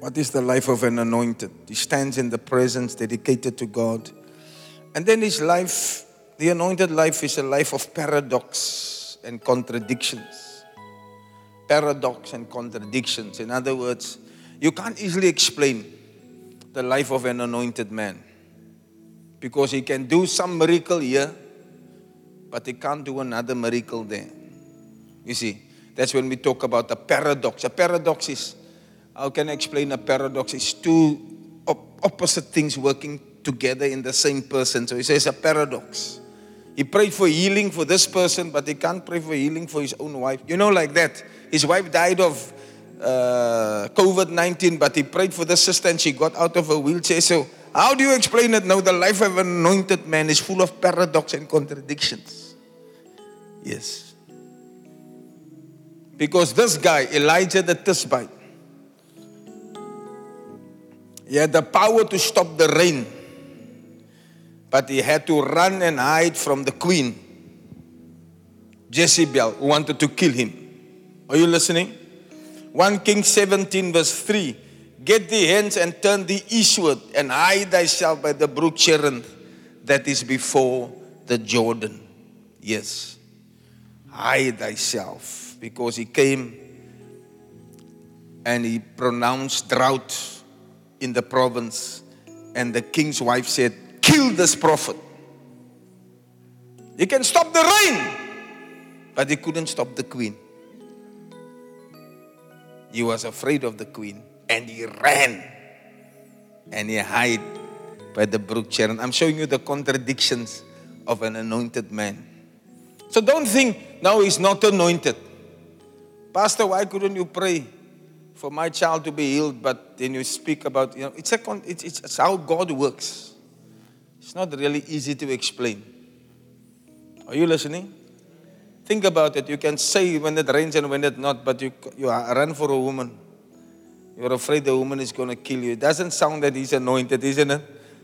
what is the life of an anointed? He stands in the presence dedicated to God. And then his life, the anointed life, is a life of paradox and contradictions paradox and contradictions. In other words, you can't easily explain the life of an anointed man because he can do some miracle here, but he can't do another miracle there. You see, that's when we talk about the paradox. A paradox is, how can I explain a paradox? It's two op- opposite things working together in the same person. So he says a paradox. He prayed for healing for this person, but he can't pray for healing for his own wife. You know, like that. His wife died of uh, COVID 19, but he prayed for the sister and she got out of a wheelchair. So, how do you explain it now? The life of an anointed man is full of paradox and contradictions. Yes. Because this guy, Elijah the Tishbite, he had the power to stop the rain but he had to run and hide from the queen, Jezebel, who wanted to kill him. Are you listening? 1 King 17, verse 3. Get thee hence and turn thee eastward and hide thyself by the brook Cherith that is before the Jordan. Yes. Hide thyself. Because he came and he pronounced drought in the province. And the king's wife said, kill this prophet. He can stop the rain, but he couldn't stop the queen. He was afraid of the queen and he ran and he hid by the brook Cherith. I'm showing you the contradictions of an anointed man. So don't think, no, he's not anointed. Pastor, why couldn't you pray for my child to be healed? But then you speak about, you know, it's, a, it's, it's how God works. It's not really easy to explain. Are you listening? Think about it. You can say when it rains and when it not, but you, you run for a woman. You're afraid the woman is going to kill you. It doesn't sound that he's anointed, isn't it?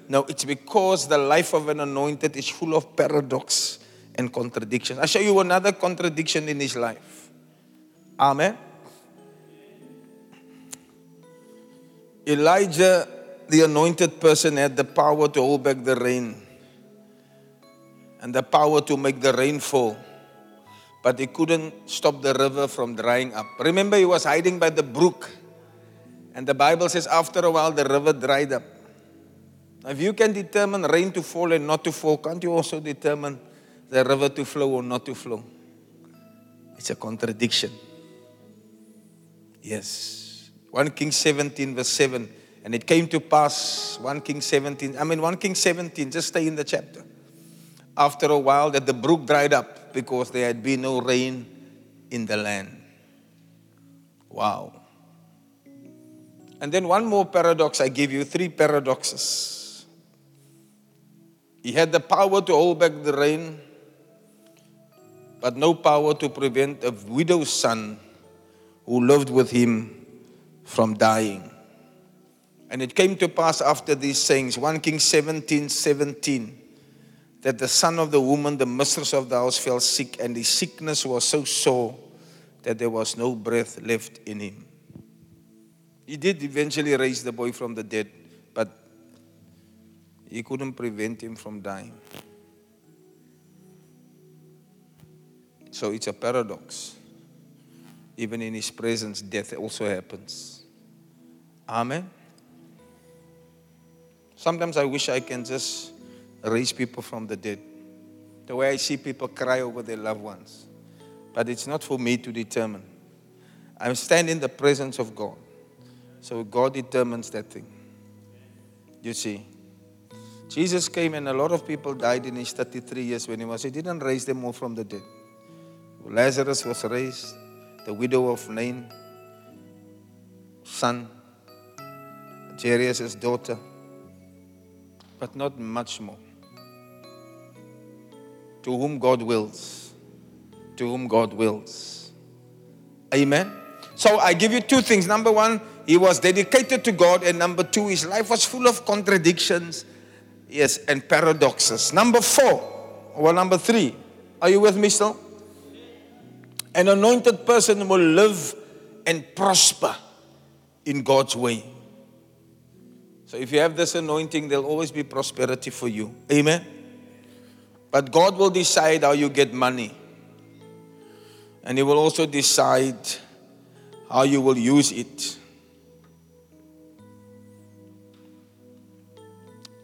No, it's because the life of an anointed is full of paradox and contradiction. I'll show you another contradiction in his life. Amen. Elijah, the anointed person, had the power to hold back the rain and the power to make the rain fall. But he couldn't stop the river from drying up. Remember, he was hiding by the brook. And the Bible says, after a while, the river dried up. If you can determine rain to fall and not to fall, can't you also determine the river to flow or not to flow? It's a contradiction. Yes. 1 King 17, verse 7. And it came to pass, 1 King 17, I mean, 1 King 17, just stay in the chapter. After a while, that the brook dried up because there had been no rain in the land. Wow. And then one more paradox I give you, three paradoxes. He had the power to hold back the rain, but no power to prevent a widow's son who lived with him from dying. And it came to pass after these sayings, 1 King 17 17, that the son of the woman, the mistress of the house, fell sick, and his sickness was so sore that there was no breath left in him. He did eventually raise the boy from the dead, but he couldn't prevent him from dying. So it's a paradox. Even in his presence, death also happens. Amen. Sometimes I wish I can just raise people from the dead. The way I see people cry over their loved ones. But it's not for me to determine. I stand in the presence of God. So God determines that thing. You see. Jesus came and a lot of people died in his 33 years when he was. He didn't raise them all from the dead. Lazarus was raised, the widow of Nain, son, Jairus' daughter, but not much more. To whom God wills, to whom God wills. Amen. So I give you two things. Number one, he was dedicated to God, and number two, his life was full of contradictions Yes, and paradoxes. Number four, or number three. Are you with me still? An anointed person will live and prosper in God's way. So if you have this anointing, there'll always be prosperity for you. Amen. But God will decide how you get money. And He will also decide how you will use it.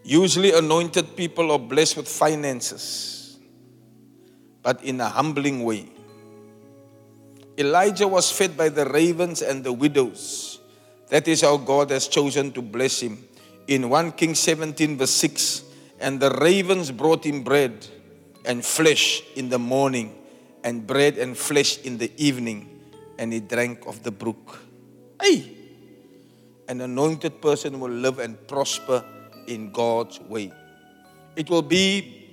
Usually, anointed people are blessed with finances, but in a humbling way. Elijah was fed by the ravens and the widows. That is how God has chosen to bless him. In 1 King 17, verse 6, and the ravens brought him bread and flesh in the morning, and bread and flesh in the evening, and he drank of the brook. Hey! An anointed person will live and prosper in God's way. It will be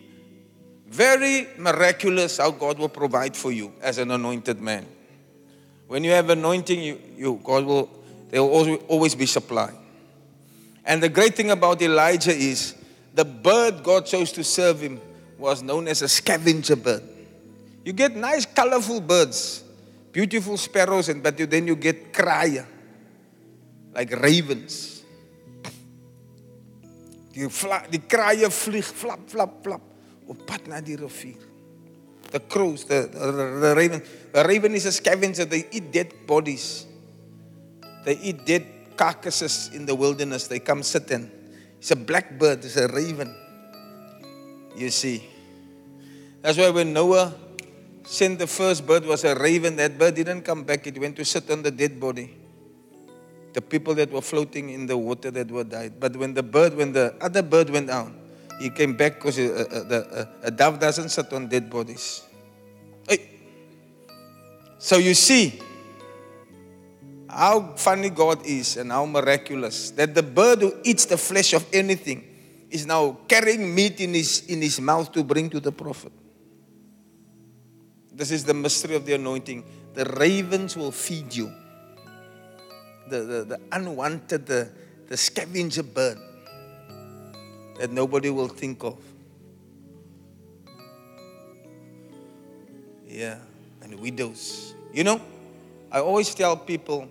very miraculous how God will provide for you as an anointed man. When you have anointing, you, you God will there will always be supply. And the great thing about Elijah is the bird God chose to serve him was known as a scavenger bird. You get nice, colorful birds, beautiful sparrows, and but then you get kraaie, uh, like ravens. Die, vla, die kraaie vlieg flap, flap, flap op pad na die rivier. The crows, the, the, the raven. The raven is a scavenger. They eat dead bodies. They eat dead carcasses in the wilderness. They come sit in. It's a blackbird. It's a raven. You see. That's why when Noah sent the first bird was a raven, that bird didn't come back. It went to sit on the dead body the people that were floating in the water that were died. But when the bird, when the other bird went down, he came back because a, a, a, a, dove doesn't sit on dead bodies. Hey. So you see how funny God is and how miraculous that the bird who eats the flesh of anything is now carrying meat in his, in his mouth to bring to the prophet. This is the mystery of the anointing. The ravens will feed you. The, the, the unwanted, the, the scavenger bird that nobody will think of. Yeah, and widows. You know, I always tell people,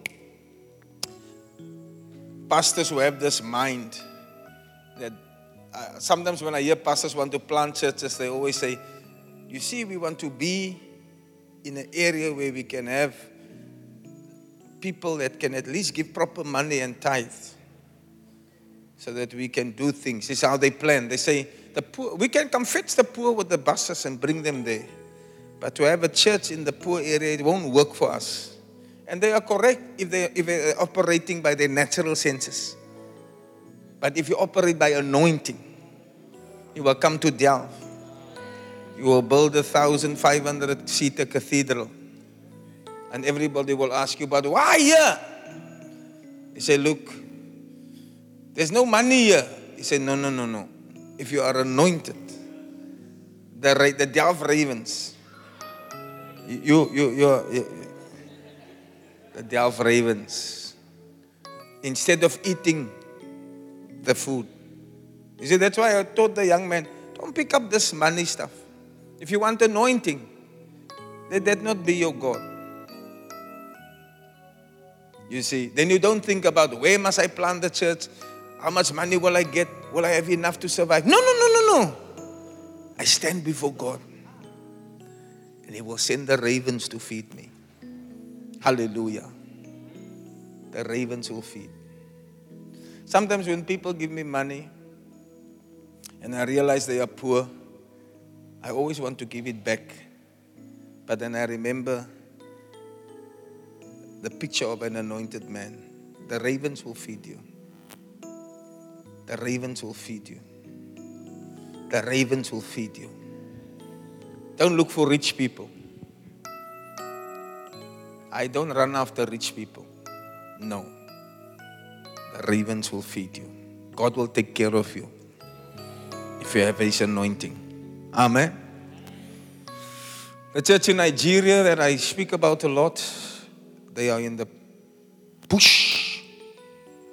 pastors who have this mind, that uh, sometimes when I hear pastors want to plant churches, they always say, You see, we want to be in an area where we can have people that can at least give proper money and tithe so that we can do things. This is how they plan. They say, the poor, we can come fetch the poor with the buses and bring them there. But to have a church in the poor area, it won't work for us. And they are correct if, they, if they're operating by their natural senses. But if you operate by anointing, you will come to Delft. You will build a 1,500 seater cathedral. And everybody will ask you, but why here? You say, look, there's no money here. He said, no, no, no, no. If you are anointed, the, the Delft ravens, you, you, you, you the Delft ravens, instead of eating the food. You see, that's why I told the young man, don't pick up this money stuff. If you want anointing, let that not be your God. You see, then you don't think about where must I plant the church? How much money will I get? Will I have enough to survive? No, no, no, no, no. I stand before God and He will send the ravens to feed me. Hallelujah. The ravens will feed. Sometimes when people give me money and I realize they are poor, I always want to give it back. But then I remember the picture of an anointed man. The ravens will feed you. The ravens will feed you. The ravens will feed you. Don't look for rich people. I don't run after rich people. No. The ravens will feed you. God will take care of you if you have His anointing. Amen. The church in Nigeria that I speak about a lot, they are in the bush,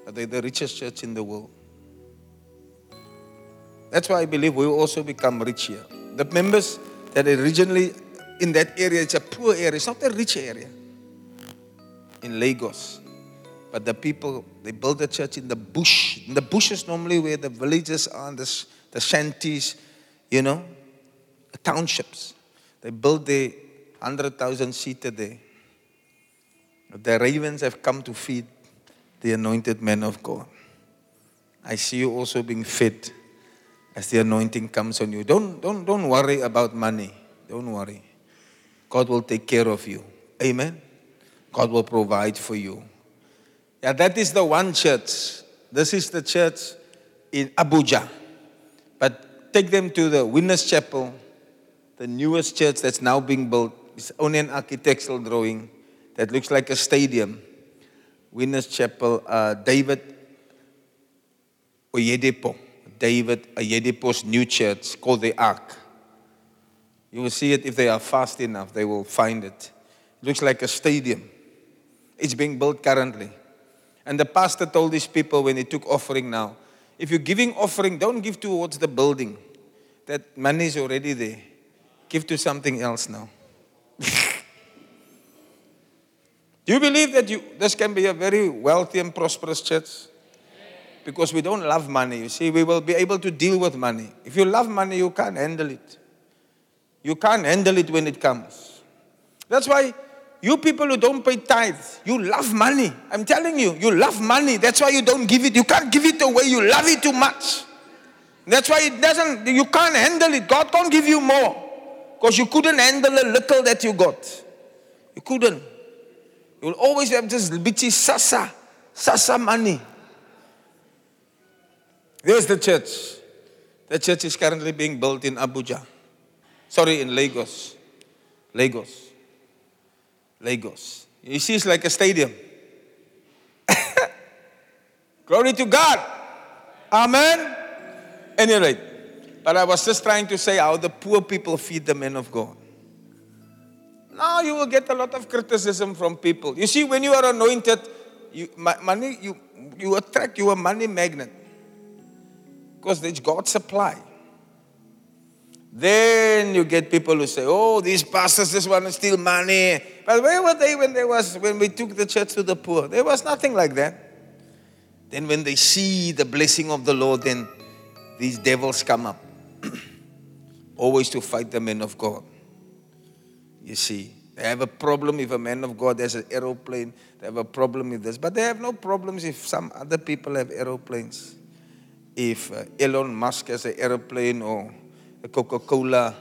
they're the richest church in the world. That's why I believe we will also become rich here. The members that originally in that area, it's a poor area, it's not a rich area in Lagos. But the people, they build a church in the bush. In the bush is normally where the villages are, the, the shanties, you know, the townships. They build the 100,000 seater there. The ravens have come to feed the anointed men of God. I see you also being fed as the anointing comes on you. Don't, don't, don't worry about money. Don't worry. God will take care of you. Amen. God will provide for you. Yeah, that is the one church. This is the church in Abuja. But take them to the Winners Chapel, the newest church that's now being built. is only an architectural drawing that looks like a stadium. Winners Chapel, uh, David Oyedepo. David Oyedepo's new church called the Ark. You will see it if they are fast enough, they will find it. It looks like a stadium. It's being built currently. And the pastor told these people when he took offering now, if you're giving offering, don't give towards the building. That money is already there. Give to something else now. Do you believe that you, this can be a very wealthy and prosperous church? Because we don't love money. You see, we will be able to deal with money. If you love money, you can't handle it. You can't handle it when it comes. That's why you people who don't pay tithes, you love money. I'm telling you, you love money. That's why you don't give it. You can't give it away. You love it too much. That's why it doesn't, you can't handle it. God can't give you more. Because you couldn't handle the little that you got. You couldn't. You'll always have this bitchy sasa, sasa money. There's the church. The church is currently being built in Abuja. Sorry, in Lagos. Lagos. Lagos. You see, it's like a stadium. Glory to God. Amen. Any Anyway, but I was just trying to say how the poor people feed the men of God. Now you will get a lot of criticism from people. You see, when you are anointed, you, money, you, you attract, you a money magnet. Because it's God's supply. Then you get people who say, oh, these pastors just want to steal money. But where were they when there was when we took the church to the poor? There was nothing like that. Then when they see the blessing of the Lord, then these devils come up. Always to fight the men of God. You see, they have a problem if a man of God has an aeroplane. They have a problem with this. But they have no problems if some other people have aeroplanes. If uh, Elon Musk has an aeroplane or a Coca Cola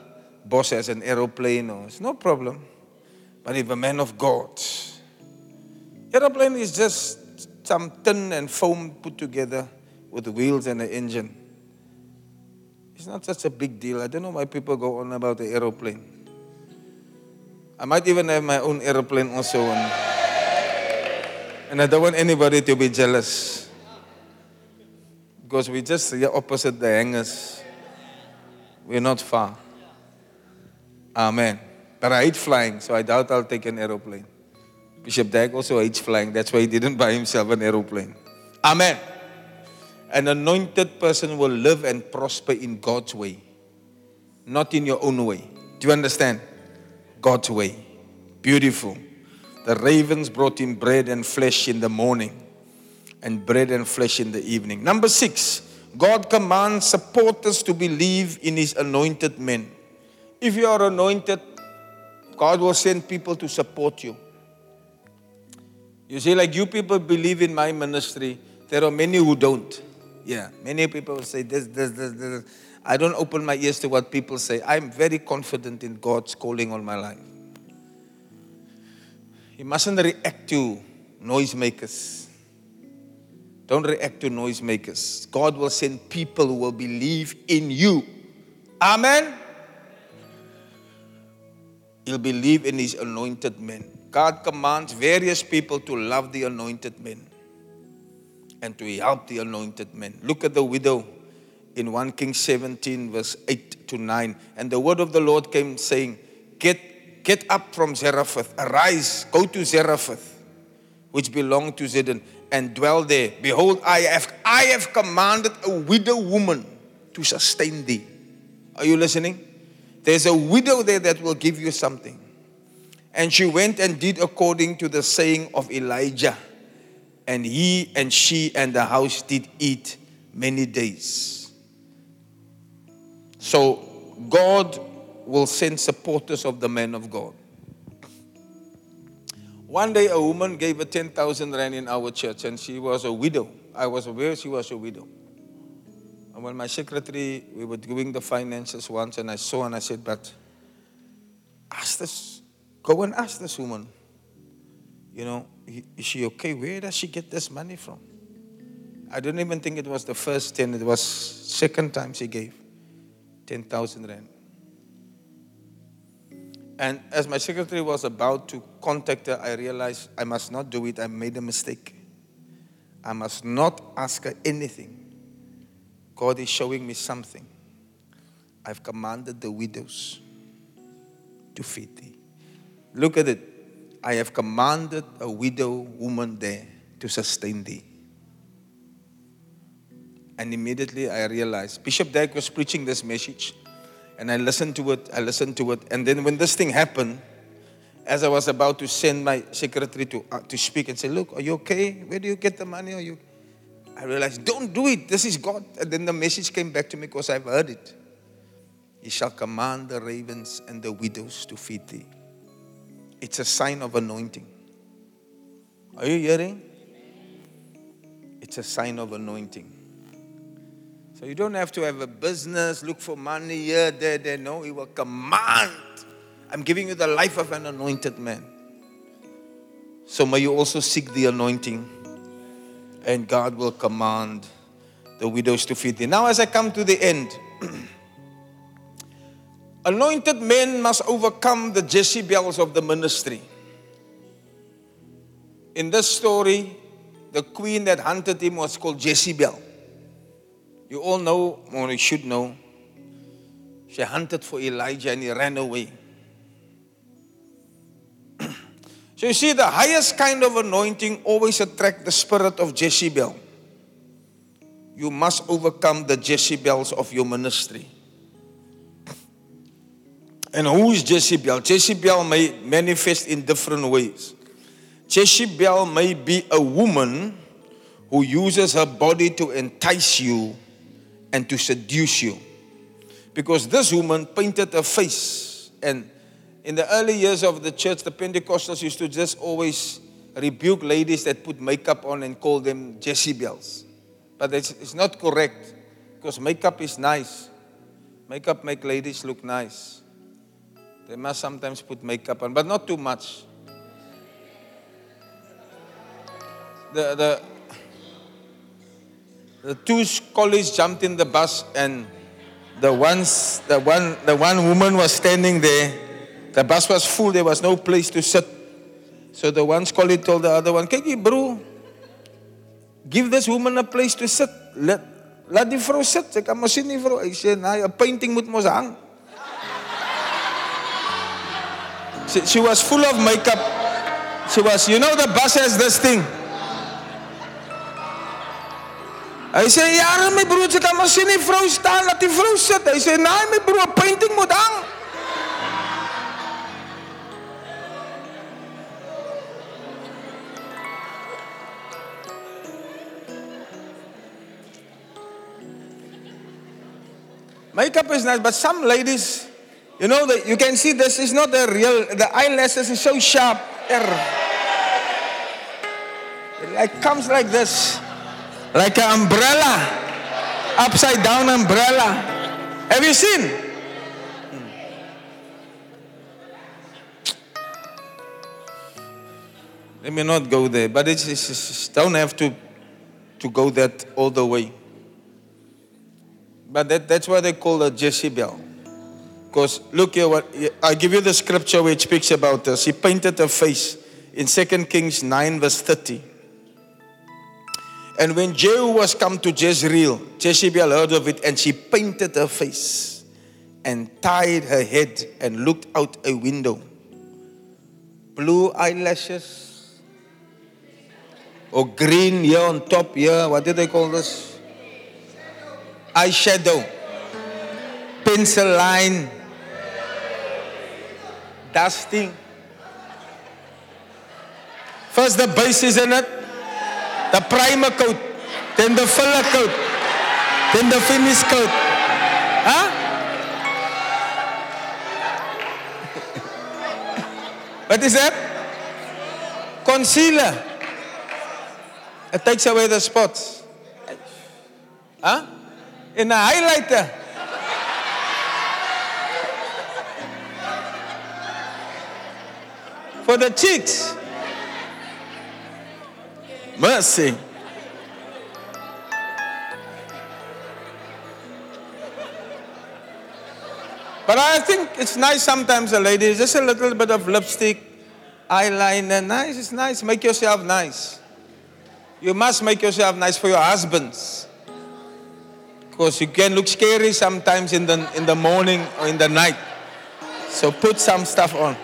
boss has an aeroplane, or, it's no problem. But if a man of God, aeroplane is just some tin and foam put together with wheels and an engine. It's not such a big deal. I don't know why people go on about the aeroplane. I might even have my own aeroplane also. And, and I don't want anybody to be jealous. Because we're just the opposite the hangers. We're not far. Amen. But I hate flying, so I doubt I'll take an aeroplane. Bishop Dag also hates flying. That's why he didn't buy himself an aeroplane. Amen. An anointed person will live and prosper in God's way, not in your own way. Do you understand? God's way. Beautiful. The ravens brought him bread and flesh in the morning, and bread and flesh in the evening. Number six, God commands supporters to believe in his anointed men. If you are anointed, God will send people to support you. You see, like you people believe in my ministry, there are many who don't. Yeah, many people say this, this, this, this. I don't open my ears to what people say. I'm very confident in God's calling on my life. You mustn't react to noisemakers. Don't react to noisemakers. God will send people who will believe in you. Amen. He'll believe in his anointed men. God commands various people to love the anointed men and to help the anointed men. Look at the widow in 1 Kings 17, verse 8 to 9. And the word of the Lord came saying, Get, get up from Zarephath, arise, go to Zarephath, which belonged to Zidon, and dwell there. Behold, I have, I have commanded a widow woman to sustain thee. Are you listening? There's a widow there that will give you something. And she went and did according to the saying of Elijah. And he and she and the house did eat many days. So God will send supporters of the men of God. One day a woman gave a 10,000 rand in our church and she was a widow. I was aware she was a widow. And when my secretary, we were doing the finances once and I saw and I said, but ask this, go and ask this woman, you know, is she okay? Where does she get this money from? I don't even think it was the first 10, it was second time she gave. 10,000 Rand. And as my secretary was about to contact her, I realized I must not do it. I made a mistake. I must not ask her anything. God is showing me something. I've commanded the widows to feed thee. Look at it. I have commanded a widow woman there to sustain thee. And immediately I realized Bishop Dag was preaching this message. And I listened to it, I listened to it. And then when this thing happened, as I was about to send my secretary to, uh, to speak and say, Look, are you okay? Where do you get the money? Are you? I realized, Don't do it. This is God. And then the message came back to me because I've heard it. He shall command the ravens and the widows to feed thee. It's a sign of anointing. Are you hearing? It's a sign of anointing. So you don't have to have a business, look for money here, there, there. No, He will command. I'm giving you the life of an anointed man. So may you also seek the anointing, and God will command the widows to feed thee. Now, as I come to the end, Anointed men must overcome the Jezebels of the ministry. In this story, the queen that hunted him was called Jezebel. You all know, or you should know, she hunted for Elijah and he ran away. so you see, the highest kind of anointing always attract the spirit of Jezebel. You must overcome the Jezebels of your ministry. And who is Jezebel? Jezebel may manifest in different ways. Jezebel may be a woman who uses her body to entice you and to seduce you. Because this woman painted her face. And in the early years of the church, the Pentecostals used to just always rebuke ladies that put makeup on and call them Jezebels. But it's, it's not correct because makeup is nice. Makeup make ladies look nice. They must sometimes put makeup on, but not too much. The, the, the two colleagues jumped in the bus and the ones the one the one woman was standing there. The bus was full, there was no place to sit. So the one colleague told the other one, Kyk, bro, give this woman a place to sit. Let, laat die vrou sit. Sy kan mos sien die vrou. Hy sê, "Nee, 'n painting moet mos hang." She, she was full of makeup. She was, you know, the bus has this thing. Hy sê, "Ja, my sy kan mos sien die vrou staan, laat die vrou sit." Hy sê, "Nee, my broer, painting moet hang." Makeup is nice, but some ladies, you know, that you can see this is not a real. The eyelashes is so sharp. It like comes like this, like an umbrella, upside down umbrella. Have you seen? Hmm. Let me not go there, but it's, it's, it's don't have to to go that all the way. But that, that's why they call her Jezebel. Because look here, what I give you the scripture which speaks about this. He painted her face in 2 Kings 9, verse 30. And when Jehu was come to Jezreel, Jezebel heard of it, and she painted her face and tied her head and looked out a window. Blue eyelashes, or green here on top here. What did they call this? eyeshadow, pencil line, dusting. First the base is in it, the primer coat, then the filler coat, then the finish coat. Huh? what is that? Concealer. It takes away the spots. Huh? in a highlighter. For the cheeks. Mercy. But I think it's nice sometimes, a lady, just a little bit of lipstick, eyeliner, nice, it's nice. Make yourself nice. You must make yourself nice for your husbands. Because you can look scary sometimes in the, in the morning or in the night. So put some stuff on.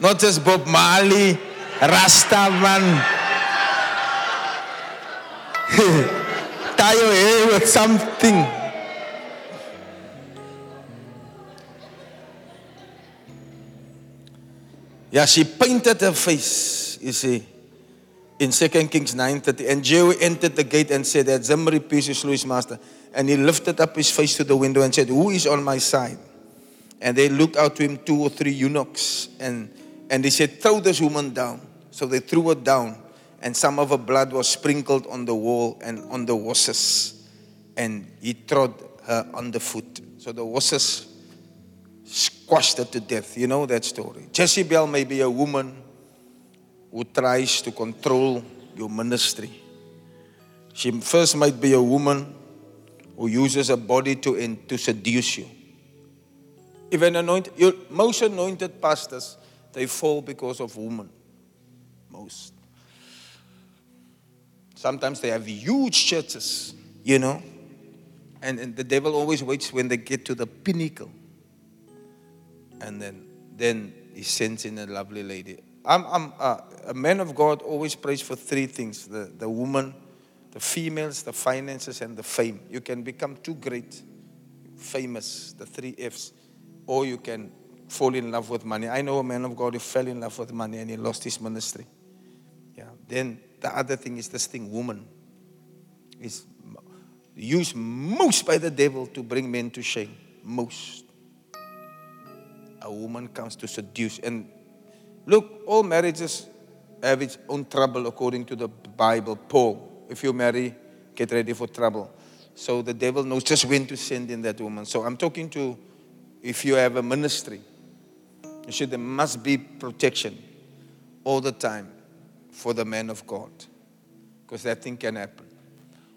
Not just Bob Marley, Rastaman. Tie your hair with something. Yeah, she painted her face, you see in 2 Kings 9:30. And Jehu entered the gate and said, That Zimri peace is his master. And he lifted up his face to the window and said, Who is on my side? And they looked out to him two or three eunuchs. And, and they said, Throw this woman down. So they threw her down. And some of her blood was sprinkled on the wall and on the horses. And he trod her underfoot. So the horses squashed her to death. You know that story. Jezebel may be a woman who tries to control your ministry. She first might be a woman who uses a body to, in, to seduce you. An anointed, you, most anointed pastors, they fall because of women. Most. Sometimes they have huge churches, you know, and, and the devil always waits when they get to the pinnacle. And then, then he sends in a lovely lady. I'm, I'm uh, a man of God always prays for three things the, the woman, the females, the finances, and the fame. You can become too great, famous, the three F's, or you can fall in love with money. I know a man of God who fell in love with money and he lost his ministry. Yeah. Then the other thing is this thing, woman, is used most by the devil to bring men to shame. Most. A woman comes to seduce. And look, all marriages have its own trouble according to the Bible. Paul, if you marry, get ready for trouble. So the devil knows just when to send in that woman. So I'm talking to if you have a ministry, you see, there must be protection all the time for the man of God because that thing can happen.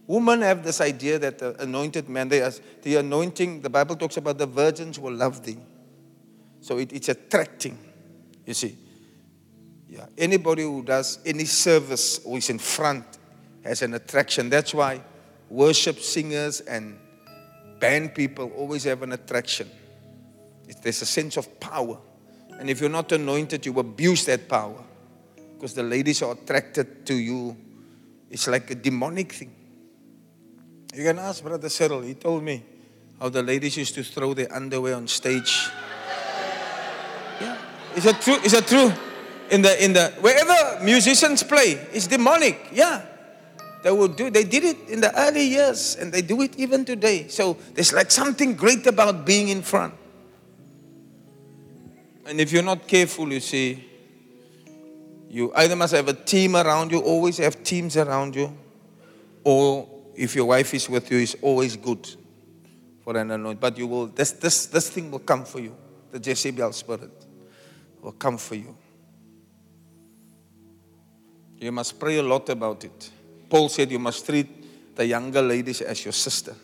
Women have this idea that the anointed man, they are, the anointing, the Bible talks about the virgins will love thee. So it, it's attracting, you see. Yeah. Anybody who does any service or is in front has an attraction. That's why worship singers and band people always have an attraction. There's a sense of power. And if you're not anointed, you abuse that power. Because the ladies are attracted to you. It's like a demonic thing. You can ask Brother Cyril. He told me how the ladies used to throw their underwear on stage. Yeah. Is it true? Is it true? In the in the wherever musicians play, it's demonic. Yeah. They would do they did it in the early years and they do it even today. So there's like something great about being in front. And if you're not careful, you see, you either must have a team around you, always have teams around you, or if your wife is with you, it's always good for an anointing. But you will, this, this, this thing will come for you. The Jezebel spirit will come for you. You must pray a lot about it. Paul said you must treat the younger ladies as your sister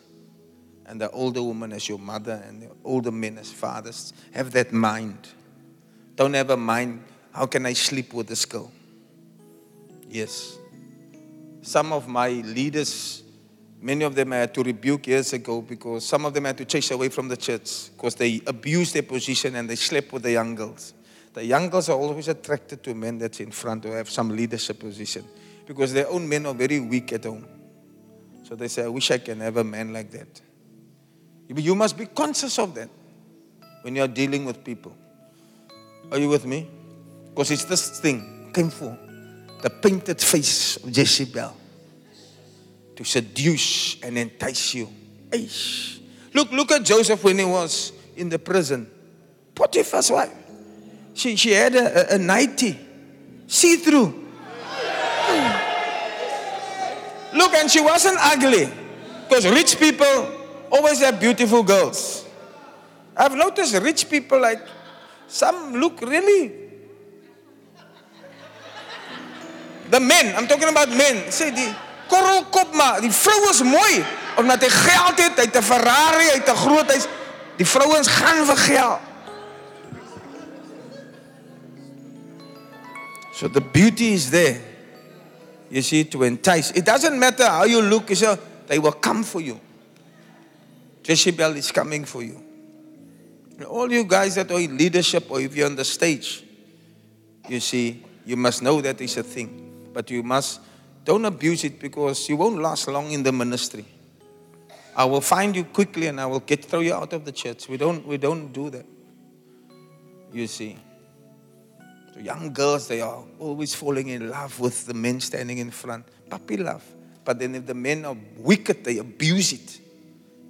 and the older woman as your mother and the older men as fathers. Have that mind. Don't a mind, how can I sleep with this girl? Yes. Some of my leaders, many of them I had to rebuke years ago because some of them had to chase away from the church because they abused their position and they slept with the young girls. The young girls are always attracted to men that's in front or have some leadership position because their own men are very weak at home. So they say, I wish I can have a man like that. You must be conscious of that when you are dealing with people. Are you with me? Because it's this thing, came for the painted face of Jezebel to seduce and entice you. Eish. Look, look at Joseph when he was in the prison. Potiphar's wife. She, she had a, a, a nightie, see through. Look, and she wasn't ugly. Because rich people always have beautiful girls. I've noticed rich people like some look really. The men, I'm talking about men. Sê die korrelkop maar, die vrou is mooi omdat hy geld het, hy het 'n Ferrari, hy het 'n groot huis. Die vrouens gaan vir geld. So the beauty is there. You see, to entice. It doesn't matter how you look, you they will come for you. Jezebel is coming for you. All you guys that are in leadership or if you're on the stage, you see, you must know that is a thing. But you must, don't abuse it because you won't last long in the ministry. I will find you quickly and I will get throw you out of the church. We don't, we don't do that. You see. So young girls, they are always falling in love with the men standing in front. Puppy love. But then if the men are wicked, they abuse it.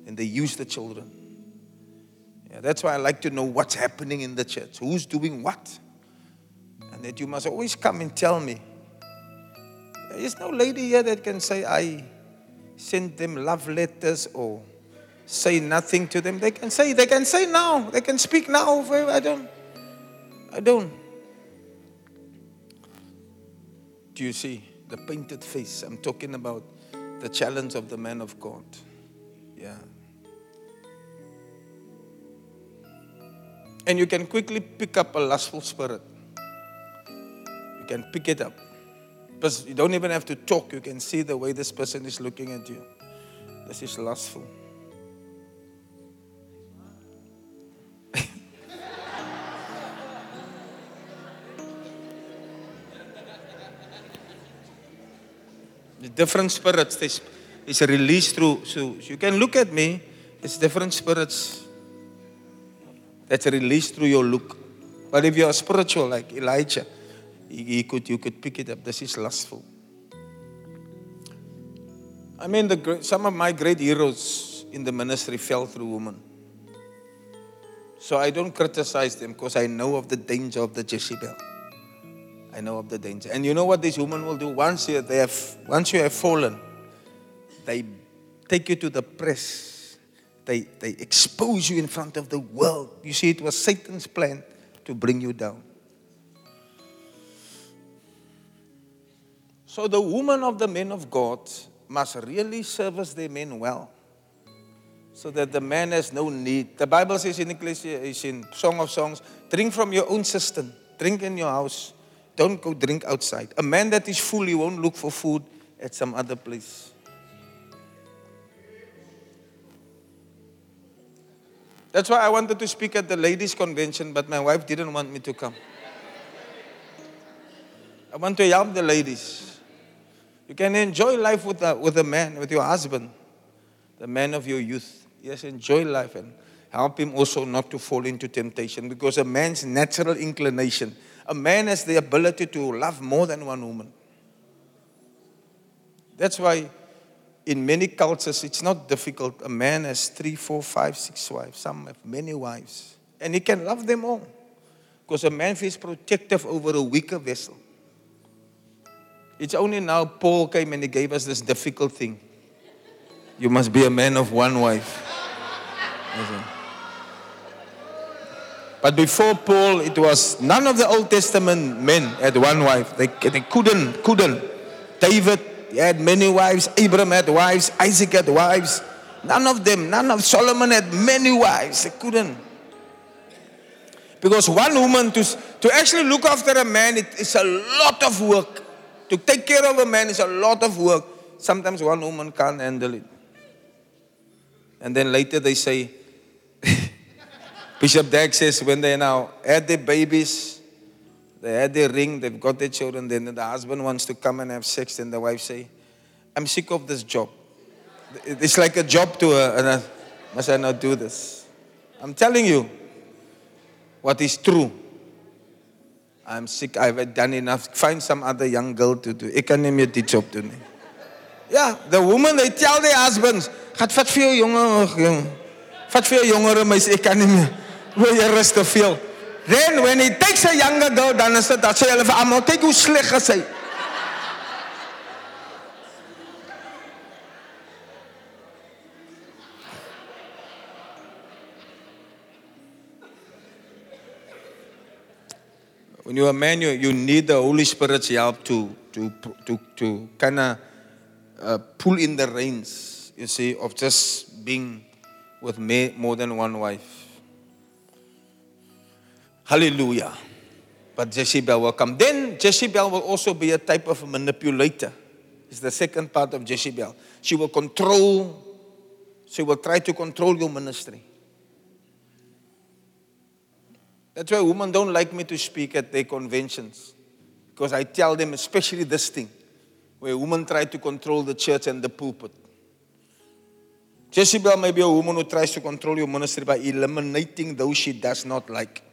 And they use the children. Yeah, that's why I like to know what's happening in the church, who's doing what. And that you must always come and tell me. There's no lady here that can say, I sent them love letters or say nothing to them. They can say, they can say now, they can speak now. I don't, I don't. Do you see the painted face? I'm talking about the challenge of the man of God. Yeah. And you can quickly pick up a lustful spirit. You can pick it up. Because you don't even have to talk, you can see the way this person is looking at you. This is lustful. the different spirits this is released through so you can look at me it's different spirits that's released through your look but if you're spiritual like elijah he, could you could pick it up this is lustful i mean the some of my great heroes in the ministry fell through women so i don't criticize them because i know of the danger of the jezebel I know of the danger. And you know what these women will do? Once you, they have, once you have fallen, they take you to the press. They, they expose you in front of the world. You see, it was Satan's plan to bring you down. So the woman of the men of God must really service their men well. So that the man has no need. The Bible says in Ecclesia, is in Song of Songs, drink from your own cistern, drink in your house. Don't go drink outside. A man that is full, he won't look for food at some other place. That's why I wanted to speak at the ladies' convention, but my wife didn't want me to come. I want to help the ladies. You can enjoy life with a, with a man, with your husband, the man of your youth. Yes, enjoy life and help him also not to fall into temptation because a man's natural inclination a man has the ability to love more than one woman. That's why in many cultures it's not difficult. A man has three, four, five, six wives. Some have many wives. And he can love them all. Because a man feels protective over a weaker vessel. It's only now Paul came and he gave us this difficult thing. You must be a man of one wife. But before Paul, it was none of the Old Testament men had one wife. They, they couldn't, couldn't. David had many wives. Abraham had wives. Isaac had wives. None of them, none of Solomon had many wives. They couldn't. Because one woman, to, to actually look after a man, it is a lot of work. To take care of a man is a lot of work. Sometimes one woman can't handle it. And then later they say, Bishop Dag says when they now had their babies, they had their ring, they've got their children, then the husband wants to come and have sex, and the wife say, I'm sick of this job. It's like a job to her, and I, must I not do this? I'm telling you what is true. I'm sick, I've done enough. Find some other young girl to do. Die job. Yeah, the woman they tell their husbands, "Gaat vat vir jou jonge, vat vir jongere meisie, ek kan nie meer." wil jy rus. Then when he takes a younger girl dan is dit dat sê hulle vir almal kyk hoe sleg is hy. When you're a man, you, you need the Holy Spirit's help to, to, to, to kind of uh, pull in the reins, you see, of just being with more than one wife. Hallelujah. But Jezebel will come. Then Jezebel will also be a type of manipulator. It's the second part of Jezebel. She will control, she will try to control your ministry. That's why women don't like me to speak at their conventions. Because I tell them, especially this thing, where women try to control the church and the pulpit. Jezebel may be a woman who tries to control your ministry by eliminating those she does not like.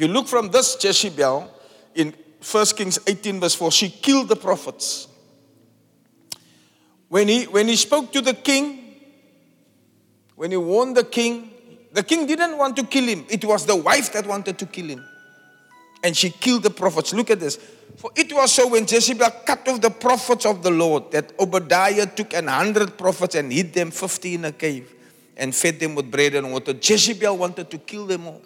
You look from this Jezebel in 1 Kings 18, verse 4, she killed the prophets. When he, when he spoke to the king, when he warned the king, the king didn't want to kill him. It was the wife that wanted to kill him. And she killed the prophets. Look at this. For it was so when Jezebel cut off the prophets of the Lord that Obadiah took an hundred prophets and hid them fifty in a cave and fed them with bread and water. Jezebel wanted to kill them all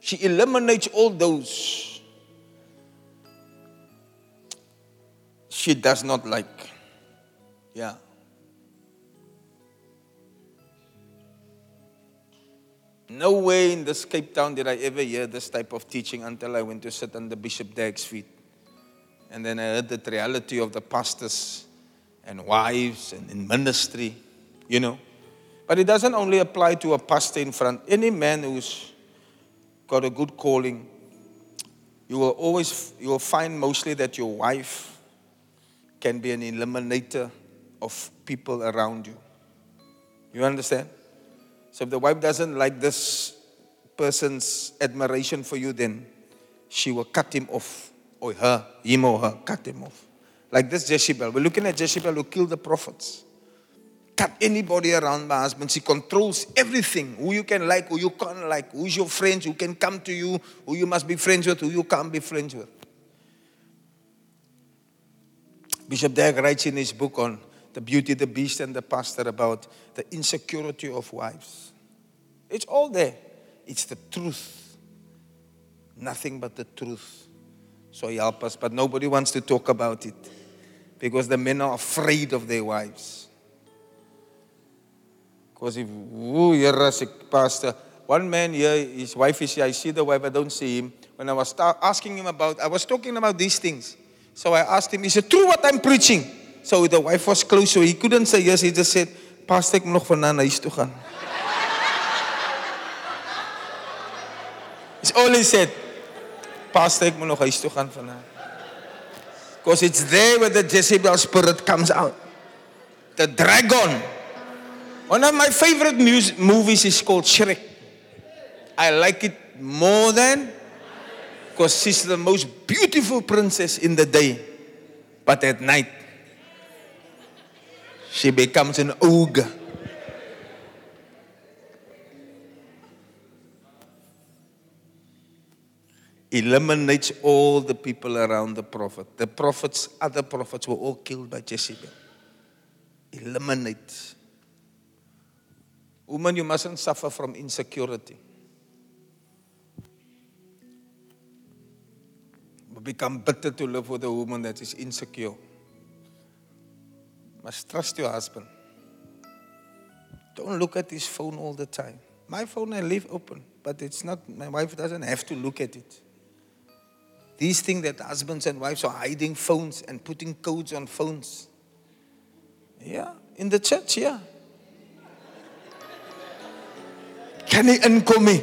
she eliminates all those she does not like. Yeah. No way in this Cape Town did I ever hear this type of teaching until I went to sit under Bishop Dag's feet. And then I heard the reality of the pastors and wives and in ministry, you know. But it doesn't only apply to a pastor in front. Any man who's got a good calling, you will always you will find mostly that your wife can be an eliminator of people around you. You understand? So if the wife doesn't like this person's admiration for you, then she will cut him off, or her, him or her, cut him off. Like this Jezebel. We're looking at Jezebel who killed the prophets. Cut anybody around my husband. She controls everything. Who you can like, who you can't like, who's your friends, who can come to you, who you must be friends with, who you can't be friends with. Bishop Dag writes in his book on the beauty, the beast, and the pastor about the insecurity of wives. It's all there. It's the truth. Nothing but the truth. So he help us, but nobody wants to talk about it because the men are afraid of their wives. Because if, ooh, as a pastor, one man here, his wife is here, I see the wife, I don't see him. When I was asking him about, I was talking about these things. So I asked him, is it true what I'm preaching? So the wife was close, so he couldn't say yes. He just said, Pastor, ek moet nog vanaand gaan. It's all he said. Pastor, ek nog huis toe gaan. Because it's there where the Jezebel spirit comes out. The dragon. One of my favorite movies is called Shrek. I like it more than because she's the most beautiful princess in the day. But at night, she becomes an ogre. Eliminates all the people around the prophet. The prophets, other prophets were all killed by Jezebel. Eliminate. Woman, you mustn't suffer from insecurity. become bitter to live with a woman that is insecure. Must trust your husband. Don't look at his phone all the time. My phone I leave open, but it's not, my wife doesn't have to look at it. These things that husbands and wives are hiding phones and putting codes on phones. Yeah, in the church, yeah. Kan nie inkom nie.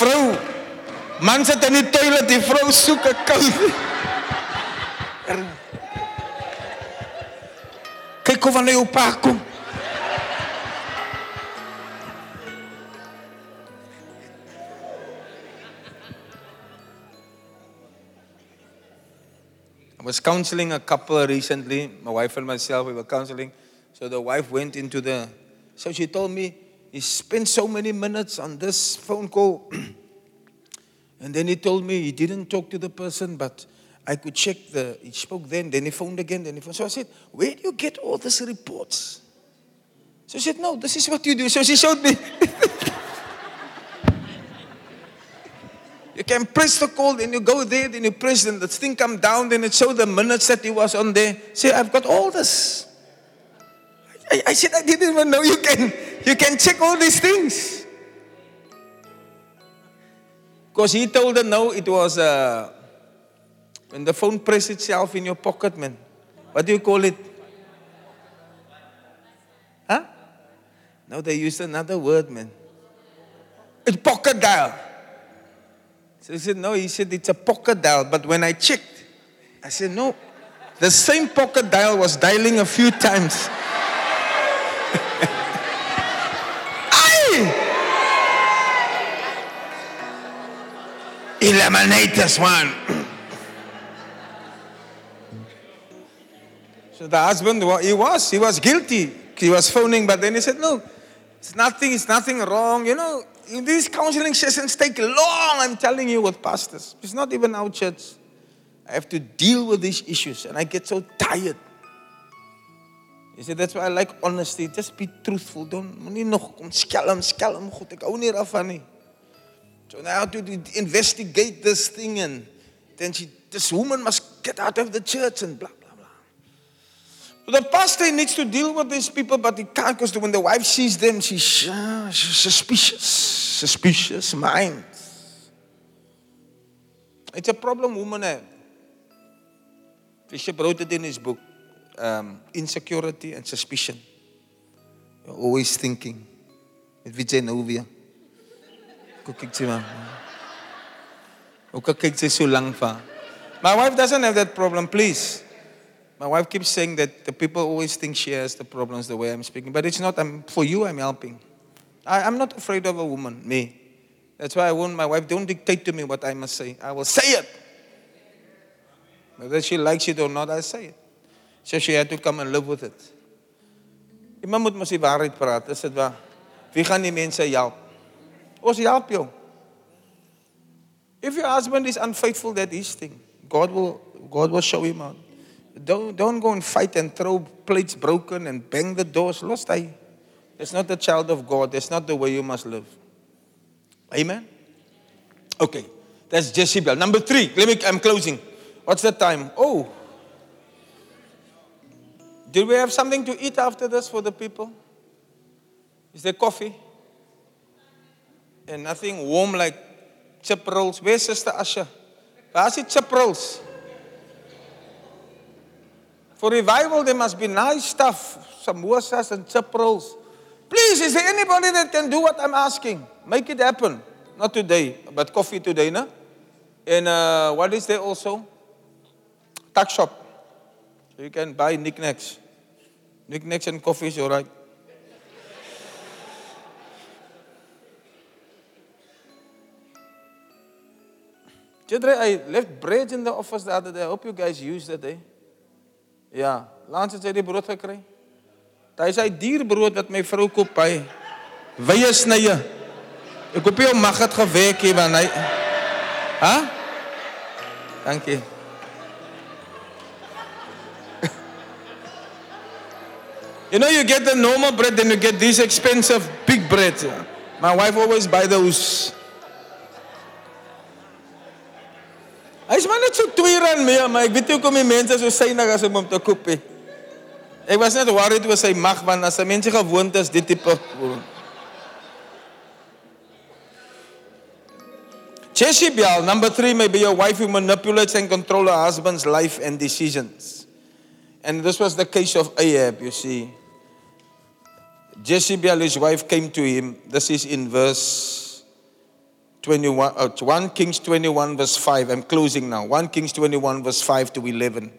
Vrou, Man sit in die toilet, die vrou soek 'n kou. Kyk hoe wanneer jou pa kom. I was counseling a couple recently, my wife and myself, we were counseling. So the wife went into the, so she told me, he spent so many minutes on this phone call. And then he told me he didn't talk to the person, but I could check the, he spoke then, then he phoned again, then he phoned. So I said, Where do you get all these reports? So she said, No, this is what you do. So she showed me. you can press the call, then you go there, then you press, and the thing come down, then it showed the minutes that he was on there. Say, I've got all this. I, I said, I didn't even know you can, you can check all these things. Because he told her, no, it was uh, when the phone press itself in your pocket, man. What do you call it? Huh? No, they used another word, man. It's pocket dial. So he said, no, he said it's a pocket dial. But when I checked, I said, no, the same pocket dial was dialing a few times. Eliminate this one. so the husband, he was, he was guilty. He was phoning, but then he said, no, it's nothing, it's nothing wrong. You know, these counseling sessions take long, I'm telling you, with pastors. It's not even our church. I have to deal with these issues, and I get so tired. He said, that's why I like honesty. Just be truthful. Don't. So now to investigate this thing and then she, this woman must get out of the church and blah, blah, blah. The pastor needs to deal with these people, but he can't because when the wife sees them, she's, uh, suspicious. Suspicious mind. It's a problem women have. Bishop wrote it in his book um, Insecurity and Suspicion. You're always thinking. Jy My wife doesn't have that problem, please. My wife keeps saying that the people always think she has the problems the way I'm speaking, but it's not. I'm, for you, I'm helping. I, I'm not afraid of a woman, me. That's why I want my wife, don't dictate to me what I must say. I will say it. Whether she likes it or not, I say it. So she had to come and live with it. Iemand moet mos die waarheid praat, is dit waar? Wie gaan die mense help? Ons help jou. If your husband is unfaithful, that is thing. God will God will show him out. Don't don't go and fight and throw plates broken and bang the doors. Lost I. It's not the child of God. That's not the way you must live. Amen. Okay, that's Jezebel. Number three. Let me. I'm closing. What's the time? Oh. Did we have something to eat after this for the people? Is there coffee? And nothing warm like chip rolls. Where's Sister Asha? Where's the chip rolls? For revival, there must be nice stuff, some samosas and chip rolls. Please, is there anybody that can do what I'm asking? Make it happen. Not today, but coffee today, no? And uh, what is there also? Tuck shop. You can buy knickknacks. Knickknacks and coffee is all right. Children, I left bread in the office the other day. I hope you guys used it, eh? Ja, laatst het sy die brood gekry. Dit is hy dierbrood wat my vrou koop by wye snye. Ek hoop jy mag dit gewerk hê want hy Hæ? Dankie. You know you get the normal bread then you get this expensive big bread. My wife always buy those Hy's maar net so 2 rand meer, maar ek weet nie hoekom die mense so synig as om hom te koop nie. Ek was net worried oor sy mag want as 'n mens gewoond is dit tipe Jezebel, number three, may be a wife who manipulates and controls her husband's life and decisions. And this was the case of Ahab, you see. Jezebel, his wife, came to him. This is in verse 21, uh, 1 Kings 21, verse 5. I'm closing now. 1 Kings 21, verse 5 to 11.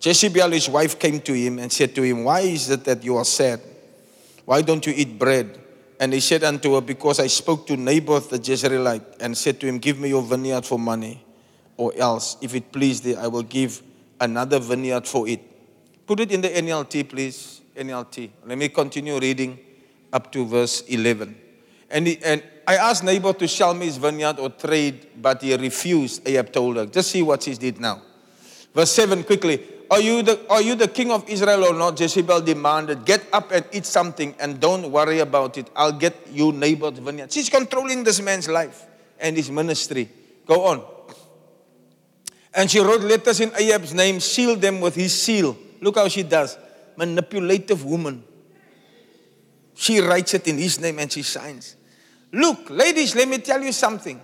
Jezebel, his wife, came to him and said to him, Why is it that you are sad? Why don't you eat bread? And he said unto her, Because I spoke to Naboth the Jezreelite and said to him, Give me your vineyard for money, or else, if it please thee, I will give another vineyard for it. Put it in the NLT, please. NLT. Let me continue reading up to verse 11. And, he, and I asked Naboth to sell me his vineyard or trade, but he refused. Ahab told her. Just see what she did now. Verse 7 quickly. Are you, the, are you the king of Israel or not? Jezebel demanded. Get up and eat something and don't worry about it. I'll get you Naboth's vineyard. She's controlling this man's life and his ministry. Go on. And she wrote letters in Ahab's name, sealed them with his seal. Look how she does. Manipulative woman. She writes it in his name and she signs. Look, ladies, let me tell you something.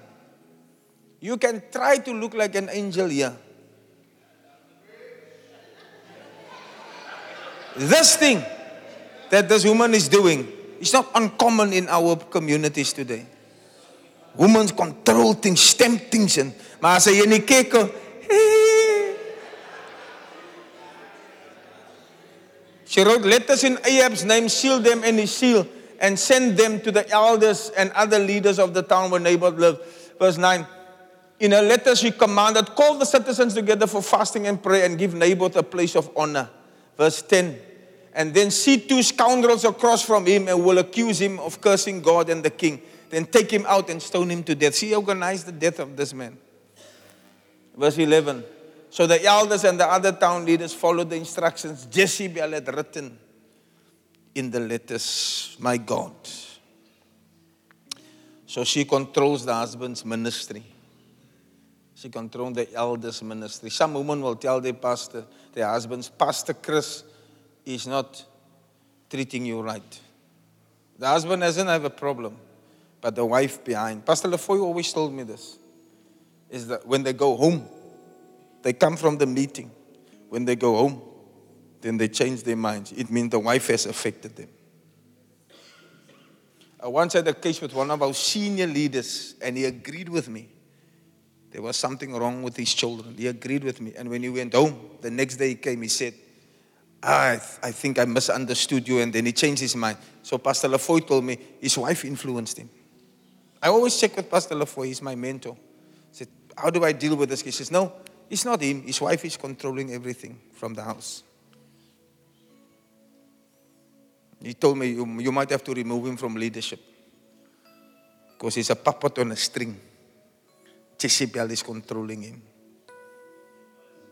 You can try to look like an angel here. This thing that this woman is doing is not uncommon in our communities today. Women control things, stamp things in. Maar as jy kerk She wrote letters in Ahab's name, sealed them in his seal, and sent them to the elders and other leaders of the town where Naboth lived. Verse 9. In a letter, she commanded, call the citizens together for fasting and prayer and give Naboth a place of honor. Verse 10. And then see two scoundrels across from him and will accuse him of cursing God and the king. Then take him out and stone him to death. She organized the death of this man. Verse 11. So the elders and the other town leaders followed the instructions Jezebel had written in the letters. My God. So she controls the husband's ministry. She controls the elders' ministry. Some women will tell their pastor, their husbands, Pastor Chris is not treating you right. The husband doesn't have a problem, but the wife behind. Pastor Lefoy always told me this is that when they go home, they come from the meeting. When they go home, then they change their minds. It means the wife has affected them. I once had a case with one of our senior leaders, and he agreed with me. There was something wrong with his children. He agreed with me. And when he went home, the next day he came, he said, ah, I, I think I misunderstood you. And then he changed his mind. So Pastor Lafoy told me his wife influenced him. I always check with Pastor Lafoy, he's my mentor. I said, How do I deal with this? He says, No, it's not him. His wife is controlling everything from the house. He told me, You, you might have to remove him from leadership because he's a puppet on a string. Jezebel is controlling him.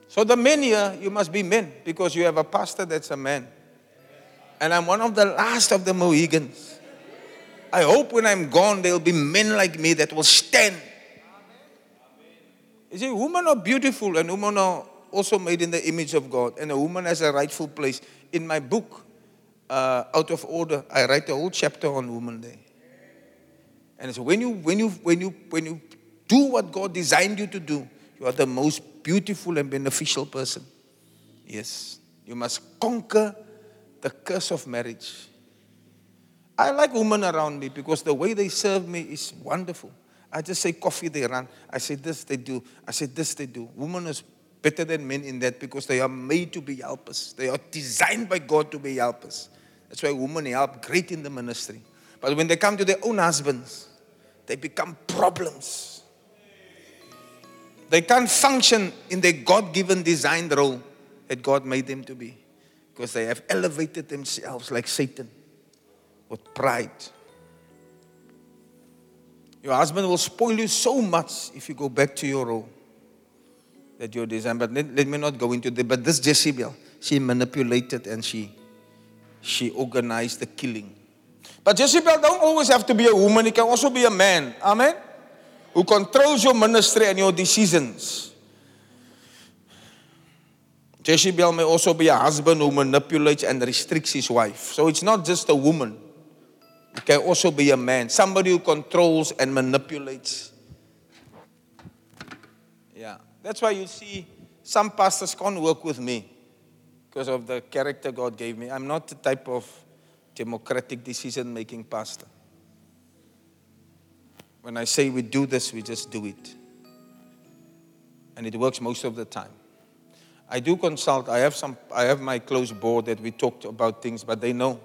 So, the men here, you must be men because you have a pastor that's a man. And I'm one of the last of the Mohegans. I hope when I'm gone, there'll be men like me that will stand. You see, women are beautiful and women are also made in the image of God. And a woman has a rightful place. In my book, uh, Out of Order, I write a whole chapter on women there. And so when you, when you, when you, when you do what God designed you to do, you are the most beautiful and beneficial person. Yes. You must conquer the curse of marriage. I like women around me because the way they serve me is wonderful. I just say coffee, they run. I say this, they do. I say this, they do. Women is better than men in that because they are made to be helpers. They are designed by God to be helpers. That's why women help great in the ministry. But when they come to their own husbands, they become problems. They can't function in their God given designed role that God made them to be because they have elevated themselves like Satan with pride. Your husband will spoil you so much if you go back to your role that you're designed. But let, let me not go into that. But this Jezebel, she manipulated and she she organized the killing. But Jezebel don't always have to be a woman, it can also be a man. Amen? Who controls your ministry and your decisions. Jezebel may also be a husband who manipulates and restricts his wife. So it's not just a woman. It can also be a man, somebody who controls and manipulates. That's why you see some pastors can't work with me because of the character God gave me. I'm not the type of democratic decision making pastor. When I say we do this, we just do it. And it works most of the time. I do consult. I have some I have my close board that we talked about things, but they know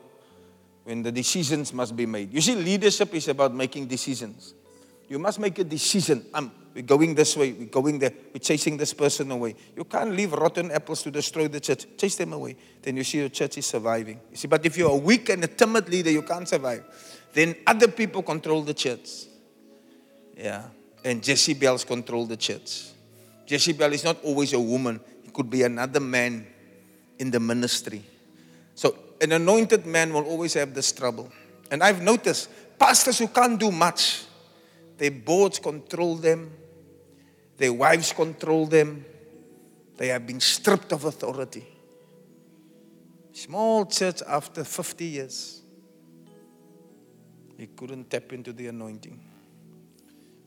when the decisions must be made. You see, leadership is about making decisions. You must make a decision. Um, we're going this way, we're going there, we're chasing this person away. You can't leave rotten apples to destroy the church. Chase them away. Then you see your church is surviving. You see, but if you're a weak and a timid leader, you can't survive. Then other people control the church. Yeah. And Jezebel's control the church. Jezebel is not always a woman, it could be another man in the ministry. So an anointed man will always have this trouble. And I've noticed pastors who can't do much, their boards control them, their wives control them, they have been stripped of authority. Small church after 50 years, he couldn't tap into the anointing.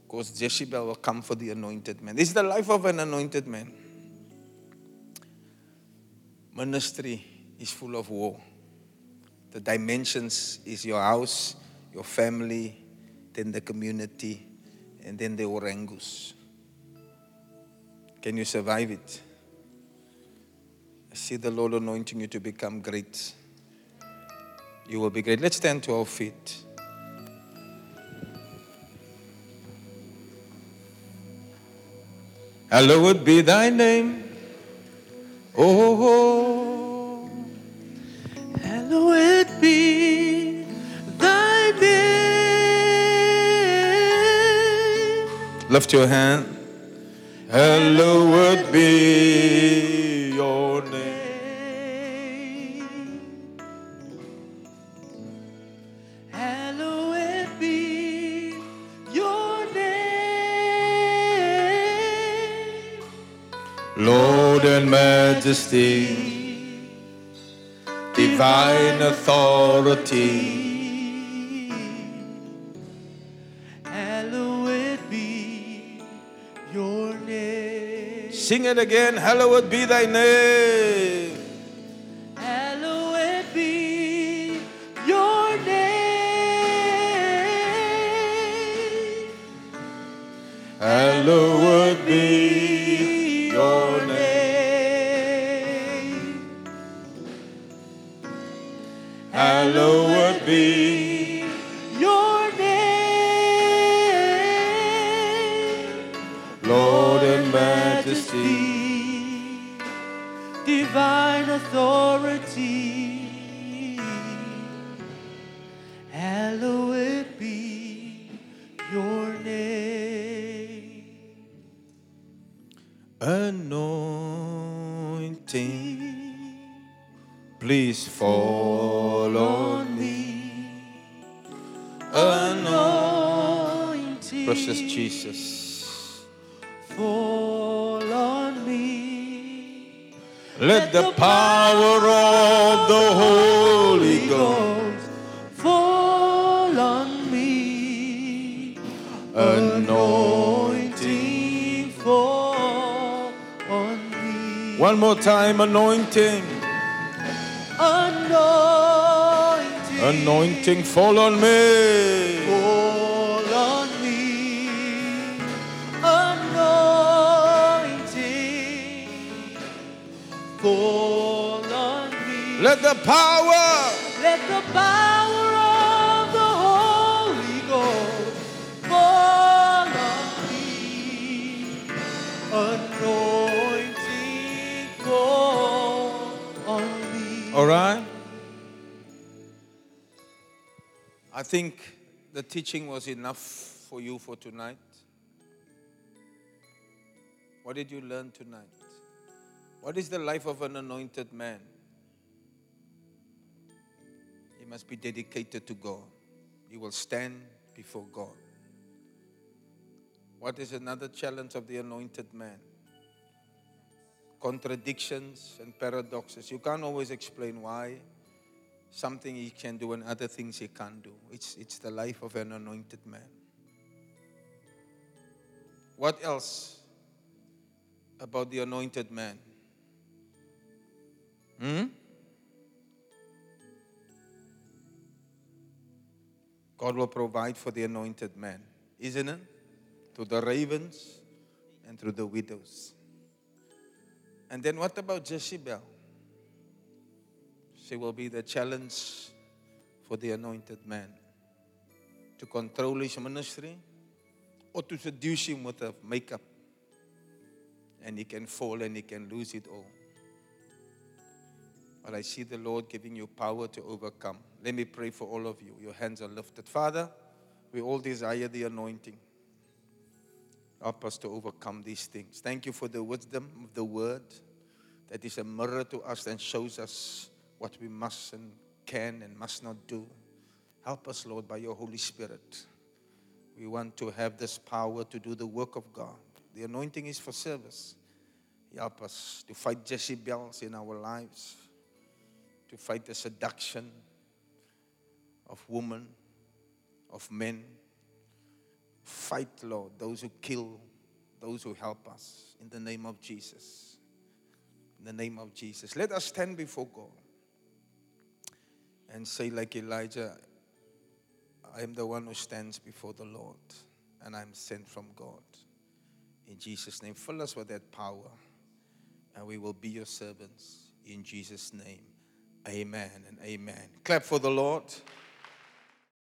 Because Jezebel will come for the anointed man. This is the life of an anointed man. Ministry is full of war. The dimensions is your house, your family, then the community, and then the orangus. Can you survive it? I see the Lord anointing you to become great. You will be great. Let's stand to our feet. Hallowed be thy name. Oh, oh, oh. Hallowed be lift your hand. Hallowed be your name. Hallowed be your name. Lord and Majesty, divine authority. Sing it again. Hallowed be thy name. Precious Jesus. Fall on me. Let the power of the Holy Ghost fall on me. Anointing fall on me. One more time, anointing. Anointing Anointing fall on me. Let the power Let the power of the Holy Ghost fall on me. Anointing fall on me. All right. I think the teaching was enough for you for tonight. What did you learn tonight? What is the life of an anointed man? Must be dedicated to God. He will stand before God. What is another challenge of the anointed man? Contradictions and paradoxes. You can't always explain why something he can do and other things he can't do. It's, it's the life of an anointed man. What else about the anointed man? Hmm? God will provide for the anointed man, isn't it? To the ravens and to the widows. And then what about Jezebel? She will be the challenge for the anointed man to control his ministry or to seduce him with a makeup. And he can fall and he can lose it all. But I see the Lord giving you power to overcome. Let me pray for all of you. Your hands are lifted. Father, we all desire the anointing. Help us to overcome these things. Thank you for the wisdom of the word that is a mirror to us and shows us what we must and can and must not do. Help us, Lord, by your Holy Spirit. We want to have this power to do the work of God. The anointing is for service. Help us to fight Jezebels in our lives, to fight the seduction of women, of men. Fight, Lord, those who kill, those who help us. In the name of Jesus. In the name of Jesus. Let us stand before God and say, like Elijah, I am the one who stands before the Lord, and I'm sent from God. In Jesus' name, fill us with that power, and we will be your servants. In Jesus' name, amen and amen. Clap for the Lord.